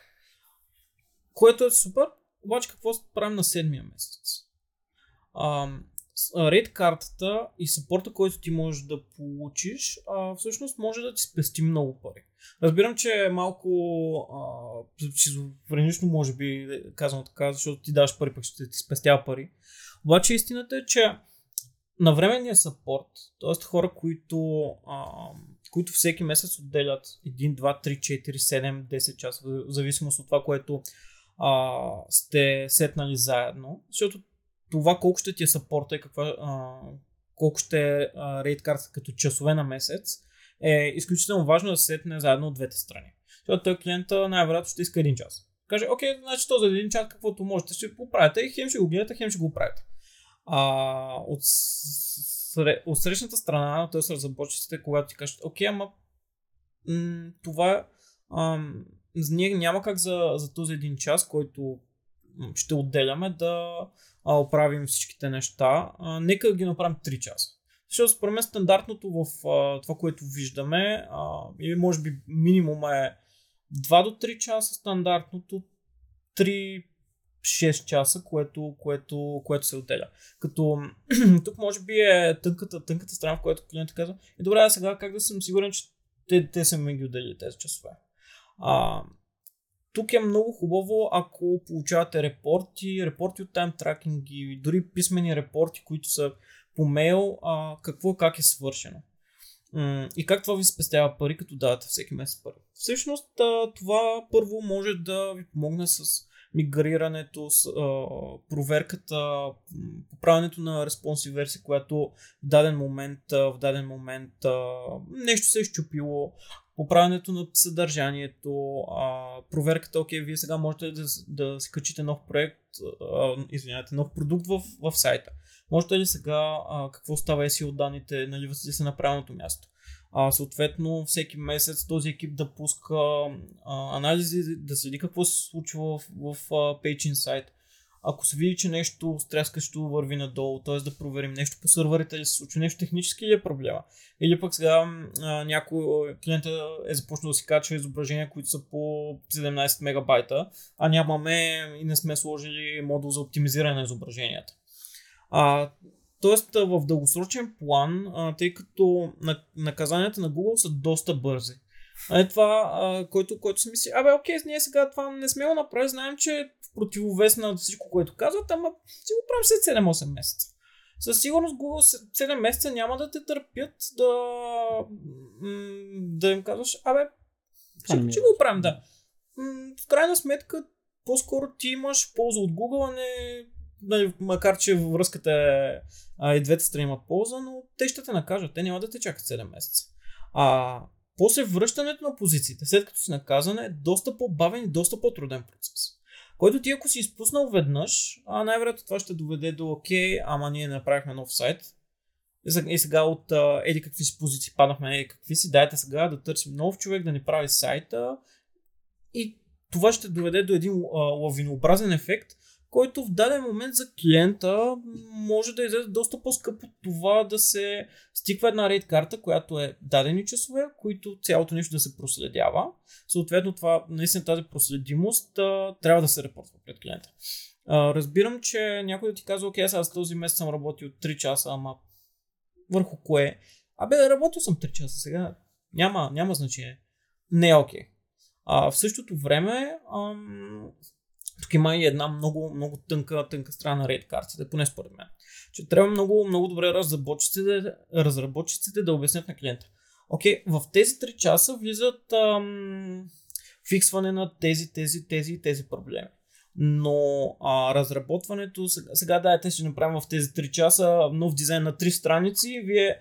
Което е супер, обаче какво правим на седмия месец? Ам, рейд картата и съпорта, който ти можеш да получиш, а, всъщност може да ти спести много пари. Разбирам, че е малко шизофренично, може би, казано така, защото ти даваш пари, пък ще ти спестява пари. Обаче истината е, че на временния съпорт, т.е. хора, които, а, които всеки месец отделят 1, 2, 3, 4, 7, 10 часа, в зависимост от това, което а, сте сетнали заедно, защото това колко ще ти е съпорта и каква, а, колко ще е рейд карта като часове на месец, е изключително важно да се сетне заедно от двете страни. Защото той клиента най-вероятно ще иска един час. Каже, окей, значи то за един час каквото можете ще го правите и хем ще го гледате, хем ще го правите. А, от, сре, от срещната страна, т.е. разработчиците, когато ти кажат, окей, ама това ам, ние няма как за, за този един час, който ще отделяме да а, оправим всичките неща. А, нека ги направим 3 часа. Защото според мен стандартното в а, това, което виждаме, а, или може би минимум е 2 до 3 часа, стандартното 3 6 часа, което, което, което се отделя. Като тук може би е тънката, тънката страна, в която клиентът казва, и добре, а сега как да съм сигурен, че те, те са ми ги отделили тези часове. А, тук е много хубаво, ако получавате репорти, репорти от тайм тракинги, дори писмени репорти, които са по мейл, а, какво как е свършено. И как това ви спестява пари, като давате всеки месец пари. Всъщност това първо може да ви помогне с мигрирането, с а, проверката, поправянето на респонси версия, която в даден момент, в даден момент а, нещо се е щупило, поправянето на съдържанието, а, проверката, окей, вие сега можете да, да си качите нов проект, а, извинявайте, нов продукт в, в сайта. Можете ли сега а, какво става SEO данните, нали, ли се на правилното място? А, съответно, всеки месец този екип да пуска а, анализи, да следи какво се случва в, в, в Page Insight. Ако се види, че нещо стряскащо върви надолу, т.е. да проверим нещо по сървърите ли се случва, нещо технически ли е проблема. Или пък сега а, някой клиент е започнал да си качва изображения, които са по 17 мегабайта, а нямаме и не сме сложили модул за оптимизиране на изображенията. А, Тоест в дългосрочен план, тъй като наказанията на Google са доста бързи. А е това, а, който, който си мисли, абе, окей, ние сега това не сме го направили, знаем, че в противовес на всичко, което казват, ама си го правим след 7-8 месеца. Със сигурност Google 7 месеца няма да те търпят да, да им казваш, абе, ще, ще го правим, да. В крайна сметка, по-скоро ти имаш полза от Google, а не нали, макар че връзката е, а, и двете страни имат полза, но те ще те накажат. Те няма да те чакат 7 месеца. А после връщането на позициите, след като си наказан, е доста по-бавен и доста по-труден процес. Който ти ако си изпуснал веднъж, а най-вероятно това ще доведе до окей, ама ние направихме нов сайт. И сега от а, еди какви си позиции паднахме, еди какви си, дайте сега да търсим нов човек да ни прави сайта. И това ще доведе до един а, лавинообразен ефект, който в даден момент за клиента може да излезе доста по-скъпо това да се стиква една рейд карта, която е дадени часове, които цялото нещо да се проследява. Съответно, това, наистина тази проследимост трябва да се репортва пред клиента. Разбирам, че някой да ти казва, окей, аз този месец съм работил 3 часа, ама върху кое? Абе, работил съм 3 часа сега. Няма, няма значение. Не е окей. А, в същото време, ам, тук има и една много, много тънка, тънка страна на рейд картите, поне според мен. Че трябва много, много добре разработчиците, разработчиците да обяснят на клиента. Окей, okay, в тези 3 часа влизат ам, фиксване на тези, тези, тези и тези проблеми. Но а, разработването, сега, сега да, те ще направим в тези 3 часа нов дизайн на 3 страници. Вие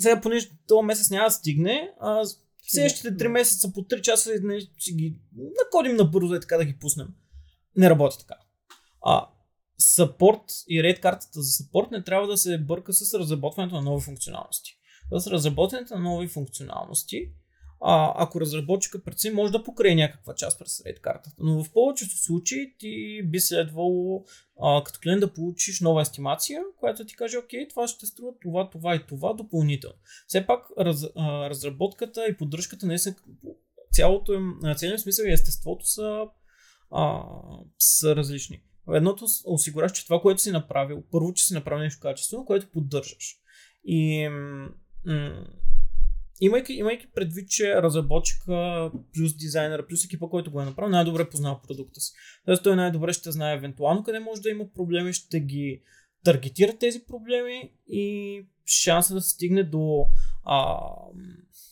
сега, понеже този месец няма да стигне, а следващите 3 месеца по 3 часа ще ги накодим набързо и така да ги пуснем не работи така. А, support и рейд картата за support не трябва да се бърка с разработването на нови функционалности. С разработването на нови функционалности, а, ако разработчика пред си може да покрие някаква част през рейд картата. Но в повечето случаи ти би следвало а, като клиент да получиш нова естимация, която ти каже, окей, това ще струва това, това и това допълнително. Все пак раз, а, разработката и поддръжката не са цялото им, целият смисъл и естеството са а, са различни. Едното осигуряваш, че това, което си направил, първо, че си направил нещо качествено, което поддържаш. И м- имайки, имайки предвид, че разработчика плюс дизайнера, плюс екипа, който го е направил, най-добре познава продукта си. Тоест той най-добре ще знае евентуално къде може да има проблеми, ще ги таргетира тези проблеми и шанса да се стигне до, а,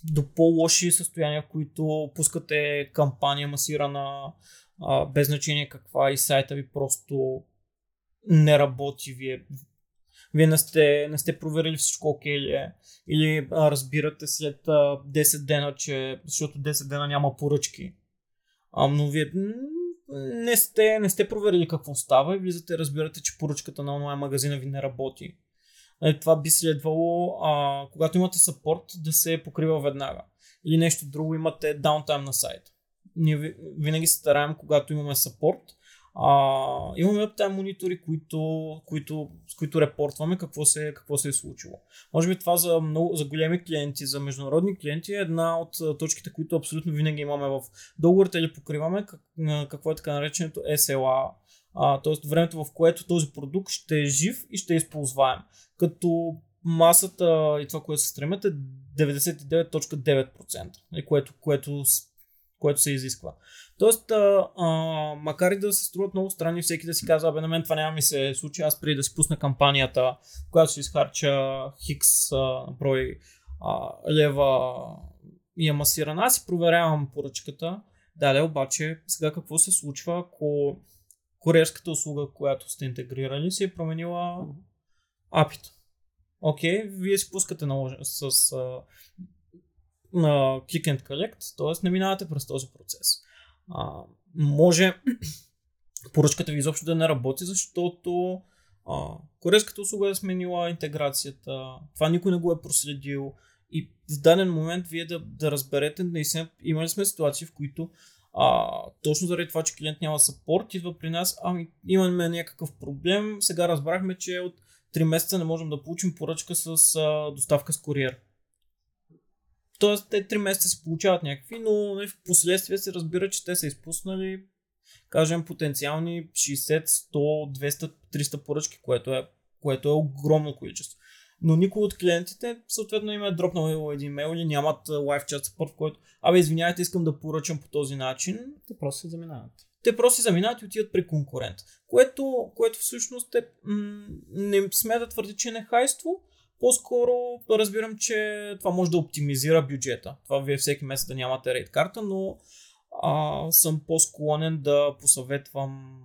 до по-лоши състояния, които пускате кампания масирана а, без значение каква и сайта ви просто не работи, вие, вие не, сте, не сте проверили всичко окей ли е. Или а, разбирате след а, 10 дена, че защото 10 дена няма поръчки. А, но вие не сте, не сте проверили какво става и влизате, разбирате, че поръчката на онлайн магазина ви не работи. Е, това би следвало, а, когато имате саппорт, да се покрива веднага. Или нещо друго, имате даунтайм на сайта ние винаги се стараем, когато имаме сапорт, а, имаме аптайм монитори, които, които, с които репортваме какво се, какво се е случило. Може би това за, много, за големи клиенти, за международни клиенти е една от точките, които абсолютно винаги имаме в договорите или покриваме, как, какво е така нареченото SLA, т.е. времето в което този продукт ще е жив и ще е използваем. Като масата и това, което се стремят е 99.9%, което, което, което се изисква. Тоест, а, а, макар и да се струват много странни, всеки да си казва, абе на мен това няма ми се случи, аз преди да си пусна кампанията, която си изхарча хикс а, брой а, лева и е масирана, аз си проверявам поръчката. Дале, обаче, сега какво се случва, ако куриерската услуга, която сте интегрирали, си е променила апито. Окей, okay, вие си пускате на, с а, на Click and Collect, т.е. не минавате през този процес. А, може поръчката ви изобщо да не работи, защото а, корейската услуга е сменила интеграцията, това никой не го е проследил и в даден момент вие да, да разберете, наистина имали сме ситуации, в които а, точно заради това, че клиент няма сапорт, идва при нас, ами имаме някакъв проблем, сега разбрахме, че от 3 месеца не можем да получим поръчка с а, доставка с куриер. Тоест, те 3 месеца се получават някакви, но нали, в последствие се разбира, че те са изпуснали, кажем, потенциални 60, 100, 200, 300 поръчки, което е, което е огромно количество. Но никой от клиентите, съответно, им е дропнал един имейл или нямат лайв чат support, в който, абе, извинявайте, искам да поръчам по този начин. Те просто се заминават. Те просто се заминават и отиват при конкурент. Което, което всъщност е, м- не сме да твърди, че е нехайство, по-скоро разбирам, че това може да оптимизира бюджета. Това вие всеки месец да нямате рейд карта, но а, съм по-склонен да посъветвам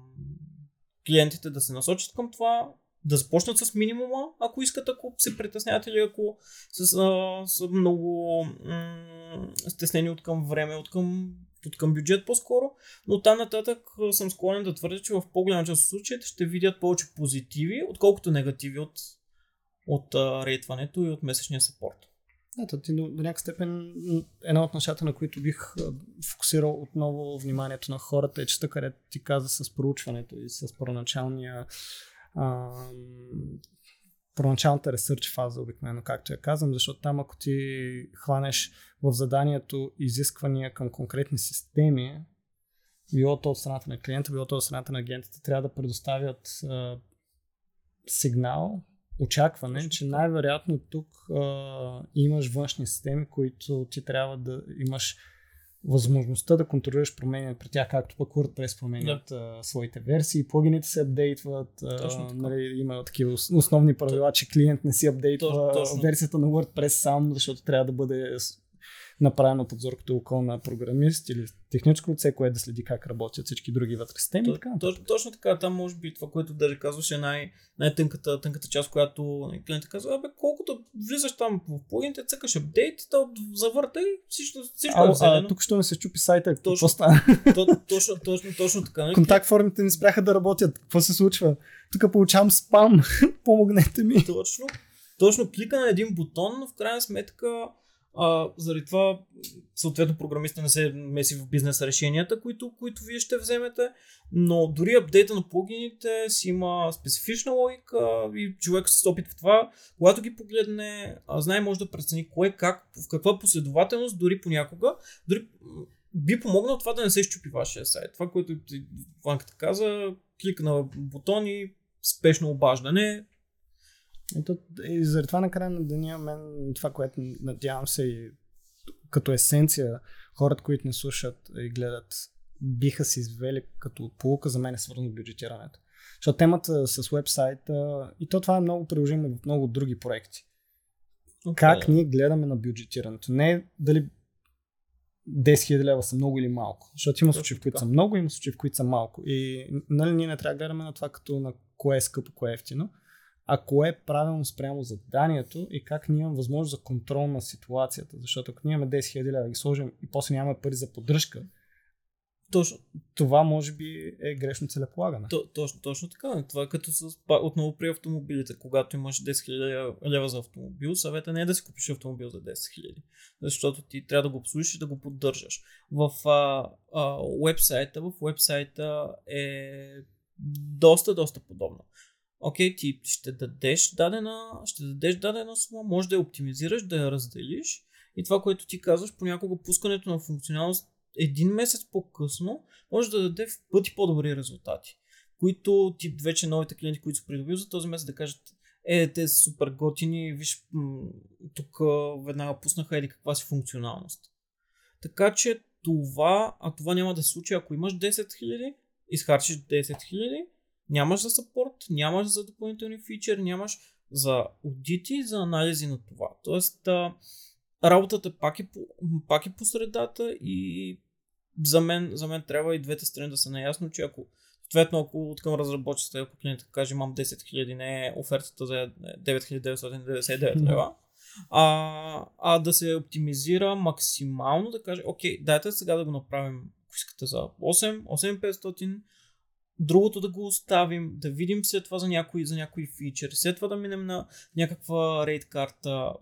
клиентите да се насочат към това, да започнат с минимума, ако искат, ако се притесняват или ако са, а, са много м- стеснени от към време, от към, от към бюджет по-скоро, но там нататък съм склонен да твърдя, че в по-голяма част от случаите ще видят повече позитиви, отколкото негативи от от рейтването и от месечния сапорт. Ето, ти до, до някакъв степен една от нещата, на които бих фокусирал отново вниманието на хората е частта, където ти каза с проучването и с първоначалния първоначалната ресърч фаза, обикновено, както я казвам, защото там ако ти хванеш в заданието изисквания към конкретни системи, било то от страната на клиента, било то от страната на агентите, трябва да предоставят а, сигнал, очакване, Точно. че най-вероятно тук а, имаш външни системи, които ти трябва да имаш възможността да контролираш промени при тях, както пък WordPress променят да. а, своите версии, плагините се апдейтват, а, нали, има такива основни правила, че клиент не си апдейтва точно. версията на WordPress сам, защото трябва да бъде направено подзор като околна програмист или техническо лице, което да следи как работят всички други вътре системи. То, точно, точно така, там може би това, което даже казваше най- най-тънката тънката част, която нали, клиентът казва, абе, колкото влизаш там в плагините, цъкаш апдейт, то завърта и всичко, всичко а, е взелено. А, тук ще ме се чупи сайта, точно, стана? То, точно, точно, точно така. Нали? Контакт формите не спряха да работят. Какво се случва? Тук получавам спам. Помогнете ми. Точно. Точно клика на един бутон, но в крайна сметка а, заради това, съответно, програмиста не се меси в бизнес решенията, които, които вие ще вземете, но дори апдейта на плагините си има специфична логика и човек с опит в това, когато ги погледне, знае може да прецени кое, как, в каква последователност, дори понякога, дори би помогнал това да не се щупи вашия сайт. Това, което Ванката каза, клик на бутон и спешно обаждане, Ето, и заради това накрая на деня, мен това, което надявам се и като есенция, хората, които не слушат и гледат, биха си извели като полука за мен е свързано с бюджетирането. Защото темата с вебсайта, и то това е много приложимо в много други проекти. Okay. Как ние гледаме на бюджетирането? Не дали 10 000 лева са много или малко. Защото има случаи, в които са много, има случаи, в които са малко. И нали, ние не трябва да гледаме на това като на кое е скъпо, кое е ефтино, а кое е правилно спрямо заданието и как ние имаме възможност за контрол на ситуацията. Защото ако ние имаме 10 000 лева ги сложим и после нямаме пари за поддръжка, Точно, Това може би е грешно целеполагане. то, точно, точно така. Това е като с, отново при автомобилите. Когато имаш 10 000 лева за автомобил, съвета не е да си купиш автомобил за 10 000. Защото ти трябва да го обслужиш и да го поддържаш. В а, а, уебсайта, в уебсайта е доста, доста подобно. Окей, ти ще дадеш дадена, ще дадеш дадена сума, може да я оптимизираш, да я разделиш и това, което ти казваш, понякога пускането на функционалност един месец по-късно може да даде в пъти по-добри резултати, които ти вече новите клиенти, които са придобил за този месец да кажат е, те са супер готини, виж, тук веднага пуснаха еди каква си функционалност. Така че това, а това няма да се случи, ако имаш 10 000, изхарчиш 10 000, нямаш за саппорт, нямаш за допълнителни фичър, нямаш за аудити, за анализи на това. Тоест, а, работата пак е, по, пак е по средата и за мен, за мен трябва и двете страни да са наясно, че ако Съответно, ако от към разработчицата, ако клиентът каже, имам 10 000, не е офертата за 9999 лева, а, а да се оптимизира максимално, да каже, окей, дайте сега да го направим, ако искате за 8, 8500, другото да го оставим, да видим след това за някои, за някои фичери, след това да минем на някаква рейд карта,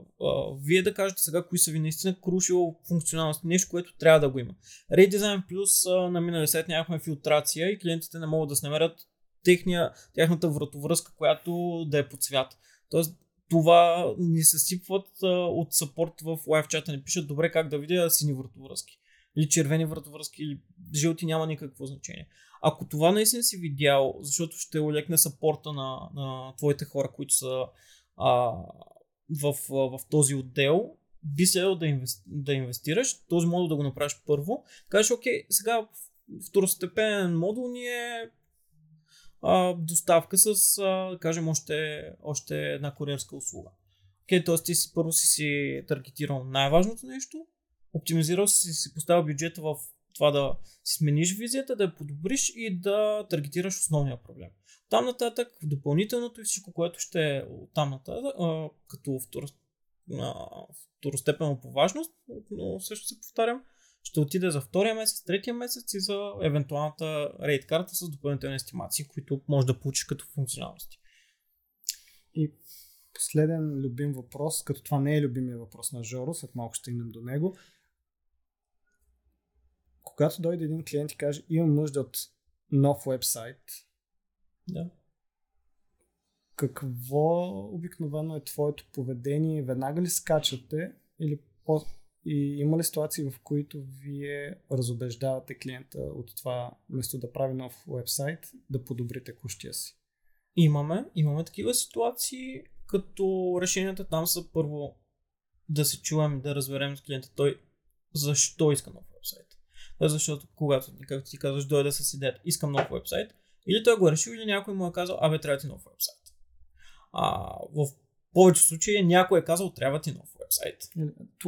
вие да кажете сега кои са ви наистина крушило функционалност, нещо, което трябва да го има. Redesign Plus а, на миналия сайт нямахме филтрация и клиентите не могат да се намерят техния, тяхната вратовръзка, която да е по цвят. Тоест, това ни се сипват от саппорт в лайв чата, ни пишат добре как да видя сини вратовръзки. Или червени вратовръзки, или жълти няма никакво значение. Ако това наистина си видял, защото ще олекне сапорта на, на твоите хора, които са а, в, в, този отдел, би следвало да, инвести, да инвестираш, този модул да го направиш първо. Кажеш, окей, сега второстепенен модул ни е а, доставка с, а, кажем, още, още една куриерска услуга. Окей, т.е. ти си първо си си таргетирал най-важното нещо, оптимизирал си, си поставил бюджета в това да смениш визията, да я подобриш и да таргетираш основния проблем. Там нататък, допълнителното и всичко, което ще е там нататък, като второ, а, по важност, но също се повтарям, ще отиде за втория месец, третия месец и за евентуалната рейд карта с допълнителни естимации, които може да получиш като функционалности. И последен любим въпрос, като това не е любимия въпрос на Жоро, след малко ще стигнем до него. Когато дойде един клиент и каже, имам нужда от нов вебсайт, Да. какво обикновено е твоето поведение? Веднага ли скачате или по... и има ли ситуации, в които вие разобеждавате клиента от това, вместо да прави нов вебсайт, да подобри текущия си? Имаме, имаме такива ситуации, като решенията там са първо да се чуем, да разберем с клиента той защо иска нов защото когато, както ти казваш, дойде с идеята, искам нов вебсайт, или той го е решил, или някой му е казал, абе, трябва ти нов вебсайт. А, в повече случаи някой е казал, трябва ти нов вебсайт.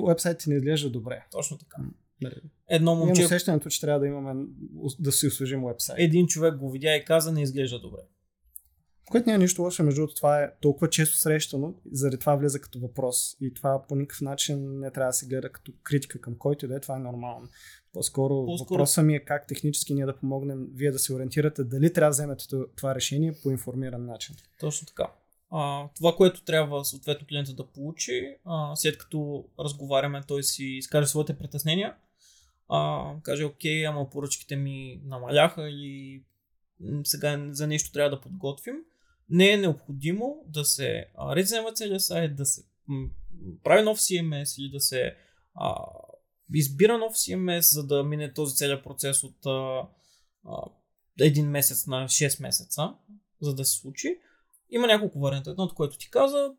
Вебсайт ти не изглежда добре. Точно така. Нали? Едно Имам момче, усещането, че трябва да имаме да си освежим вебсайт. един човек го видя и каза, не изглежда добре. Което няма нищо лошо, между другото, това е толкова често срещано, заради това влиза като въпрос. И това по никакъв начин не трябва да се гледа като критика към който и да е, това е нормално. По-скоро, По-скоро- въпросът ми е как технически ние да помогнем вие да се ориентирате дали трябва да вземете това решение по информиран начин. Точно така. А, това, което трябва съответно клиента да получи, а, след като разговаряме, той си изкаже своите притеснения, а, каже, окей, ама поръчките ми намаляха или сега за нещо трябва да подготвим. Не е необходимо да се резема целият сайт, да се прави нов CMS или да се а, избира нов CMS, за да мине този целият процес от а, а, един месец на 6 месеца, за да се случи. Има няколко варианта. Едното, което ти каза,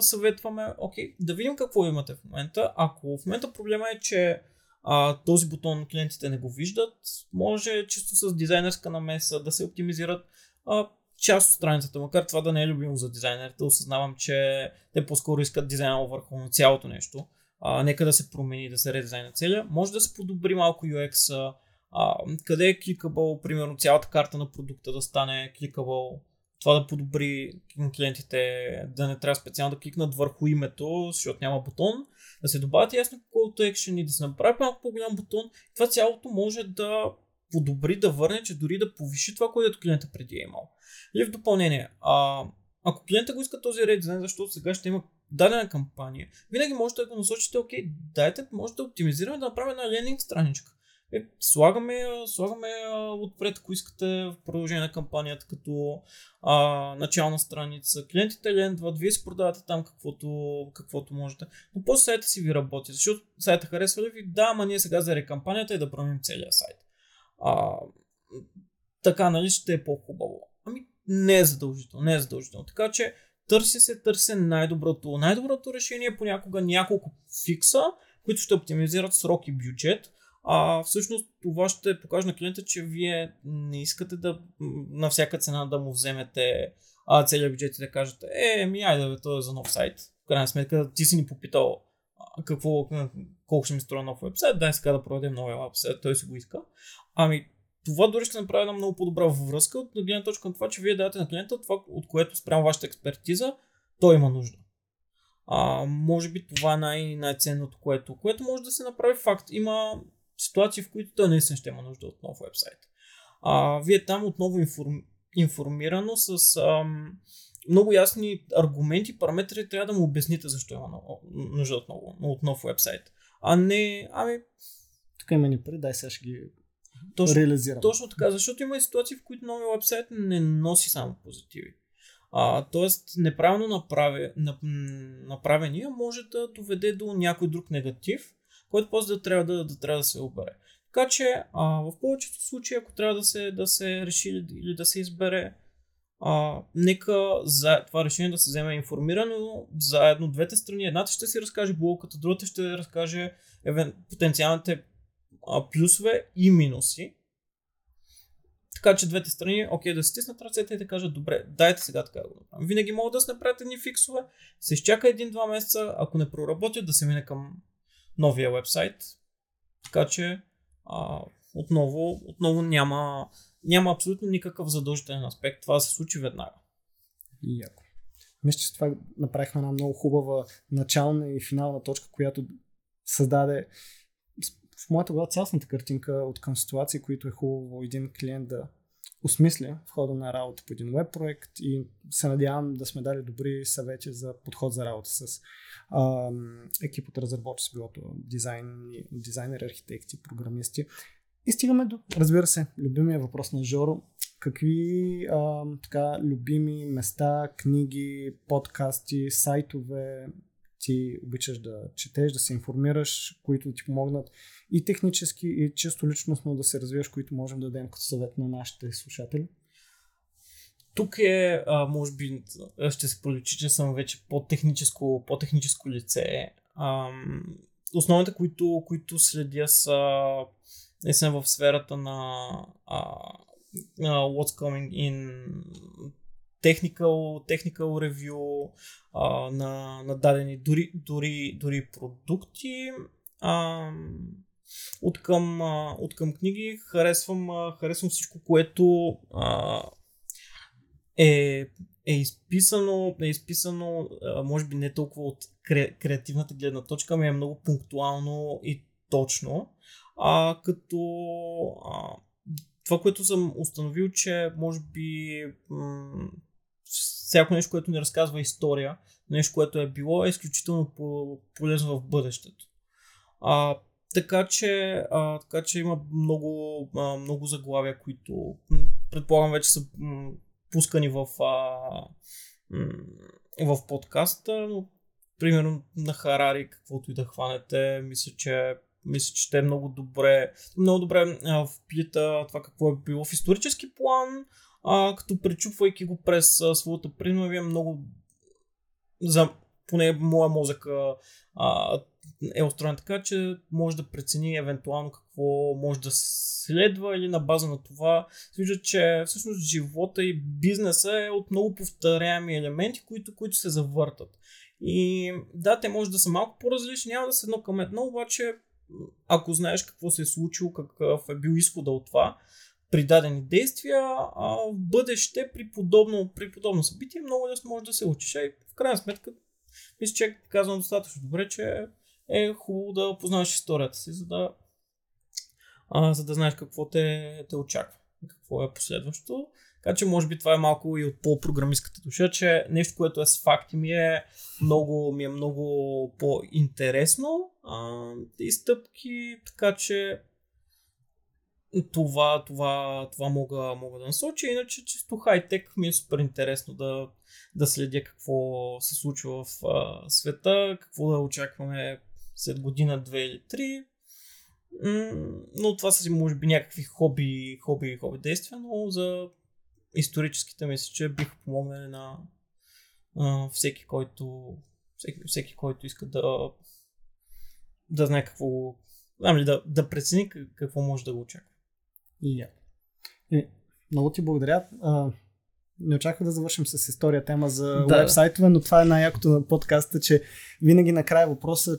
съветваме, окей, да видим какво имате в момента. Ако в момента проблема е, че а, този бутон клиентите не го виждат, може чисто с дизайнерска намеса да се оптимизират а, част от страницата, макар това да не е любимо за дизайнерите, осъзнавам, че те по-скоро искат дизайна върху цялото нещо. А, нека да се промени, да се редизайна целия. Може да се подобри малко UX, а, къде е кликабъл, примерно цялата карта на продукта да стане кликабъл, това да подобри клиентите, да не трябва специално да кликнат върху името, защото няма бутон, да се добавят ясно to action и да се направи малко по-голям бутон. Това цялото може да подобри, да върне, че дори да повиши това, което клиента преди е имал. Или в допълнение, а, ако клиента го иска този редизайн, защото сега ще има дадена кампания, винаги можете да го насочите, окей, дайте, може да оптимизираме, да направим една лендинг страничка. Е, слагаме, слагаме отпред, ако искате в продължение на кампанията, като а, начална страница. Клиентите лендват, вие си продавате там каквото, каквото можете. Но после сайта си ви работи, защото сайта харесва ли ви? Да, ама ние сега за кампанията и да променим целия сайт. А, така, нали, ще е по-хубаво. Ами, не е задължително, не е задължително. Така че, търси се, търси най-доброто. Най-доброто решение е понякога няколко фикса, които ще оптимизират срок и бюджет, а всъщност това ще покаже на клиента, че вие не искате да на всяка цена да му вземете а, целият бюджет и да кажете, е, ми айде, бе, това е за нов сайт. В крайна сметка ти си ни попитал какво, колко ще ми струва нов вебсайт, дай сега да проведем новия вебсайт, той си го иска. Ами, това дори ще направи една много по-добра връзка от гледна точка на това, че вие давате на клиента това, от което спрямо вашата експертиза, той има нужда. А, може би това е най- най-ценното, което, което може да се направи факт. Има ситуации, в които той наистина ще има нужда от нов вебсайт. А, вие там отново информ, информирано с ам, много ясни аргументи, параметри, трябва да му обясните защо има нужда от, ново, от нов вебсайт. А не, ами... Тук има ни пари, дай сега ще ги точно, реализирам. Точно така, защото има и ситуации, в които новия вебсайт не носи само позитиви. А, тоест, неправилно направи, направения може да доведе до някой друг негатив, който после да трябва да, да, трябва да се обере. Така че а, в повечето случаи, ако трябва да се, да се реши или да се избере, а, нека за това решение да се вземе информирано заедно двете страни. Едната ще си разкаже блоката, другата ще разкаже евен, потенциалните плюсове и минуси. Така че двете страни, окей, да стиснат ръцете и да кажат, добре, дайте сега така да го направим. Винаги могат да се направят едни фиксове, се изчака един-два месеца, ако не проработят, да се мине към новия вебсайт. Така че а, отново, отново няма, няма абсолютно никакъв задължителен аспект. Това се случи веднага. Яко. Мисля, че с това направихме една много хубава начална и финална точка, която създаде в моята глава цялостната картинка от към ситуации, които е хубаво един клиент да осмисля в хода на работа по един веб проект и се надявам да сме дали добри съвети за подход за работа с а, екип от разработчици, било дизайн, дизайнери, архитекти, програмисти. И стигаме до, разбира се, любимия въпрос на Жоро. Какви а, така любими места, книги, подкасти, сайтове ти обичаш да четеш, да се информираш, които ти помогнат и технически, и чисто личностно да се развиеш, които можем да дадем като съвет на нашите слушатели? Тук е, а, може би, ще се проличи, че съм вече по-техническо, по-техническо лице. А, основните, които, които следя са съм в сферата на, а, на What's Coming In technical, technical review а, на, на дадени дори, дори, дори продукти. А, от към, а, от към книги харесвам, а, харесвам всичко, което а, е, е изписано, е изписано а, може би не толкова от кре, креативната гледна точка, ами е много пунктуално и точно. А, като а, това, което съм установил, че може би м- всяко нещо, което ни разказва история, нещо, което е било, е изключително полезно в бъдещето. А, така, че, а, така че има много, а, много заглавия, които предполагам вече са пускани в, а, в подкаста, но примерно на Харари, каквото и да хванете, мисля, че мисля, че ще е много добре, много добре а, вплита това какво е било в исторически план, а, като пречупвайки го през а, своята призма, вие много за поне моя мозък а, е устроен така, че може да прецени евентуално какво може да следва или на база на това вижда, че всъщност живота и бизнеса е от много повторяеми елементи, които, които се завъртат. И да, те може да са малко по-различни, няма да са едно към едно, обаче ако знаеш какво се е случило, какъв е бил изхода от това, при дадени действия, а в бъдеще при подобно, при подобно събитие много лесно може да се учиш. И в крайна сметка, мисля, че казвам достатъчно добре, че е хубаво да познаваш историята си, за да а, за да знаеш какво те, те очаква и какво е последващо. Така че може би това е малко и от по-програмистката душа, че нещо, което е с факти ми е много, ми е много по-интересно а, и стъпки, така че това, това, това мога, мога да насоча. Иначе чисто хай-тек ми е супер интересно да, да следя какво се случва в а, света, какво да очакваме след година, две или три. но това са си може би някакви хоби, хоби, хоби действия, но за историческите мисля, че бих помогнали на а, всеки, който всеки, всеки, който иска да да знае какво знам да, да прецени какво може да го очаква. И, и много ти благодаря. А, не очаквах да завършим с история тема за да. вебсайтове, но това е най-якото на подкаста, че винаги накрая въпроса,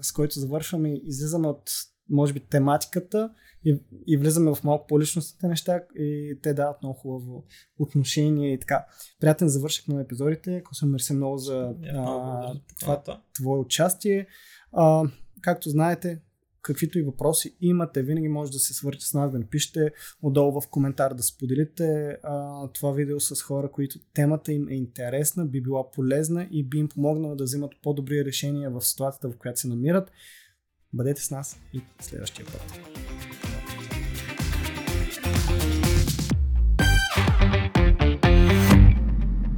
с който завършваме, излизаме от може би тематиката и, и влизаме в малко по-личностните неща и те дават много хубаво отношение и така. Приятен завърших на епизодите. Косъм мерси много за а, това твое участие. А, както знаете, каквито и въпроси имате, винаги може да се свържете с нас, да напишете отдолу в коментар, да споделите а, това видео с хора, които темата им е интересна, би била полезна и би им помогнала да вземат по-добри решения в ситуацията, в която се намират. Бъдете с нас и следващия път.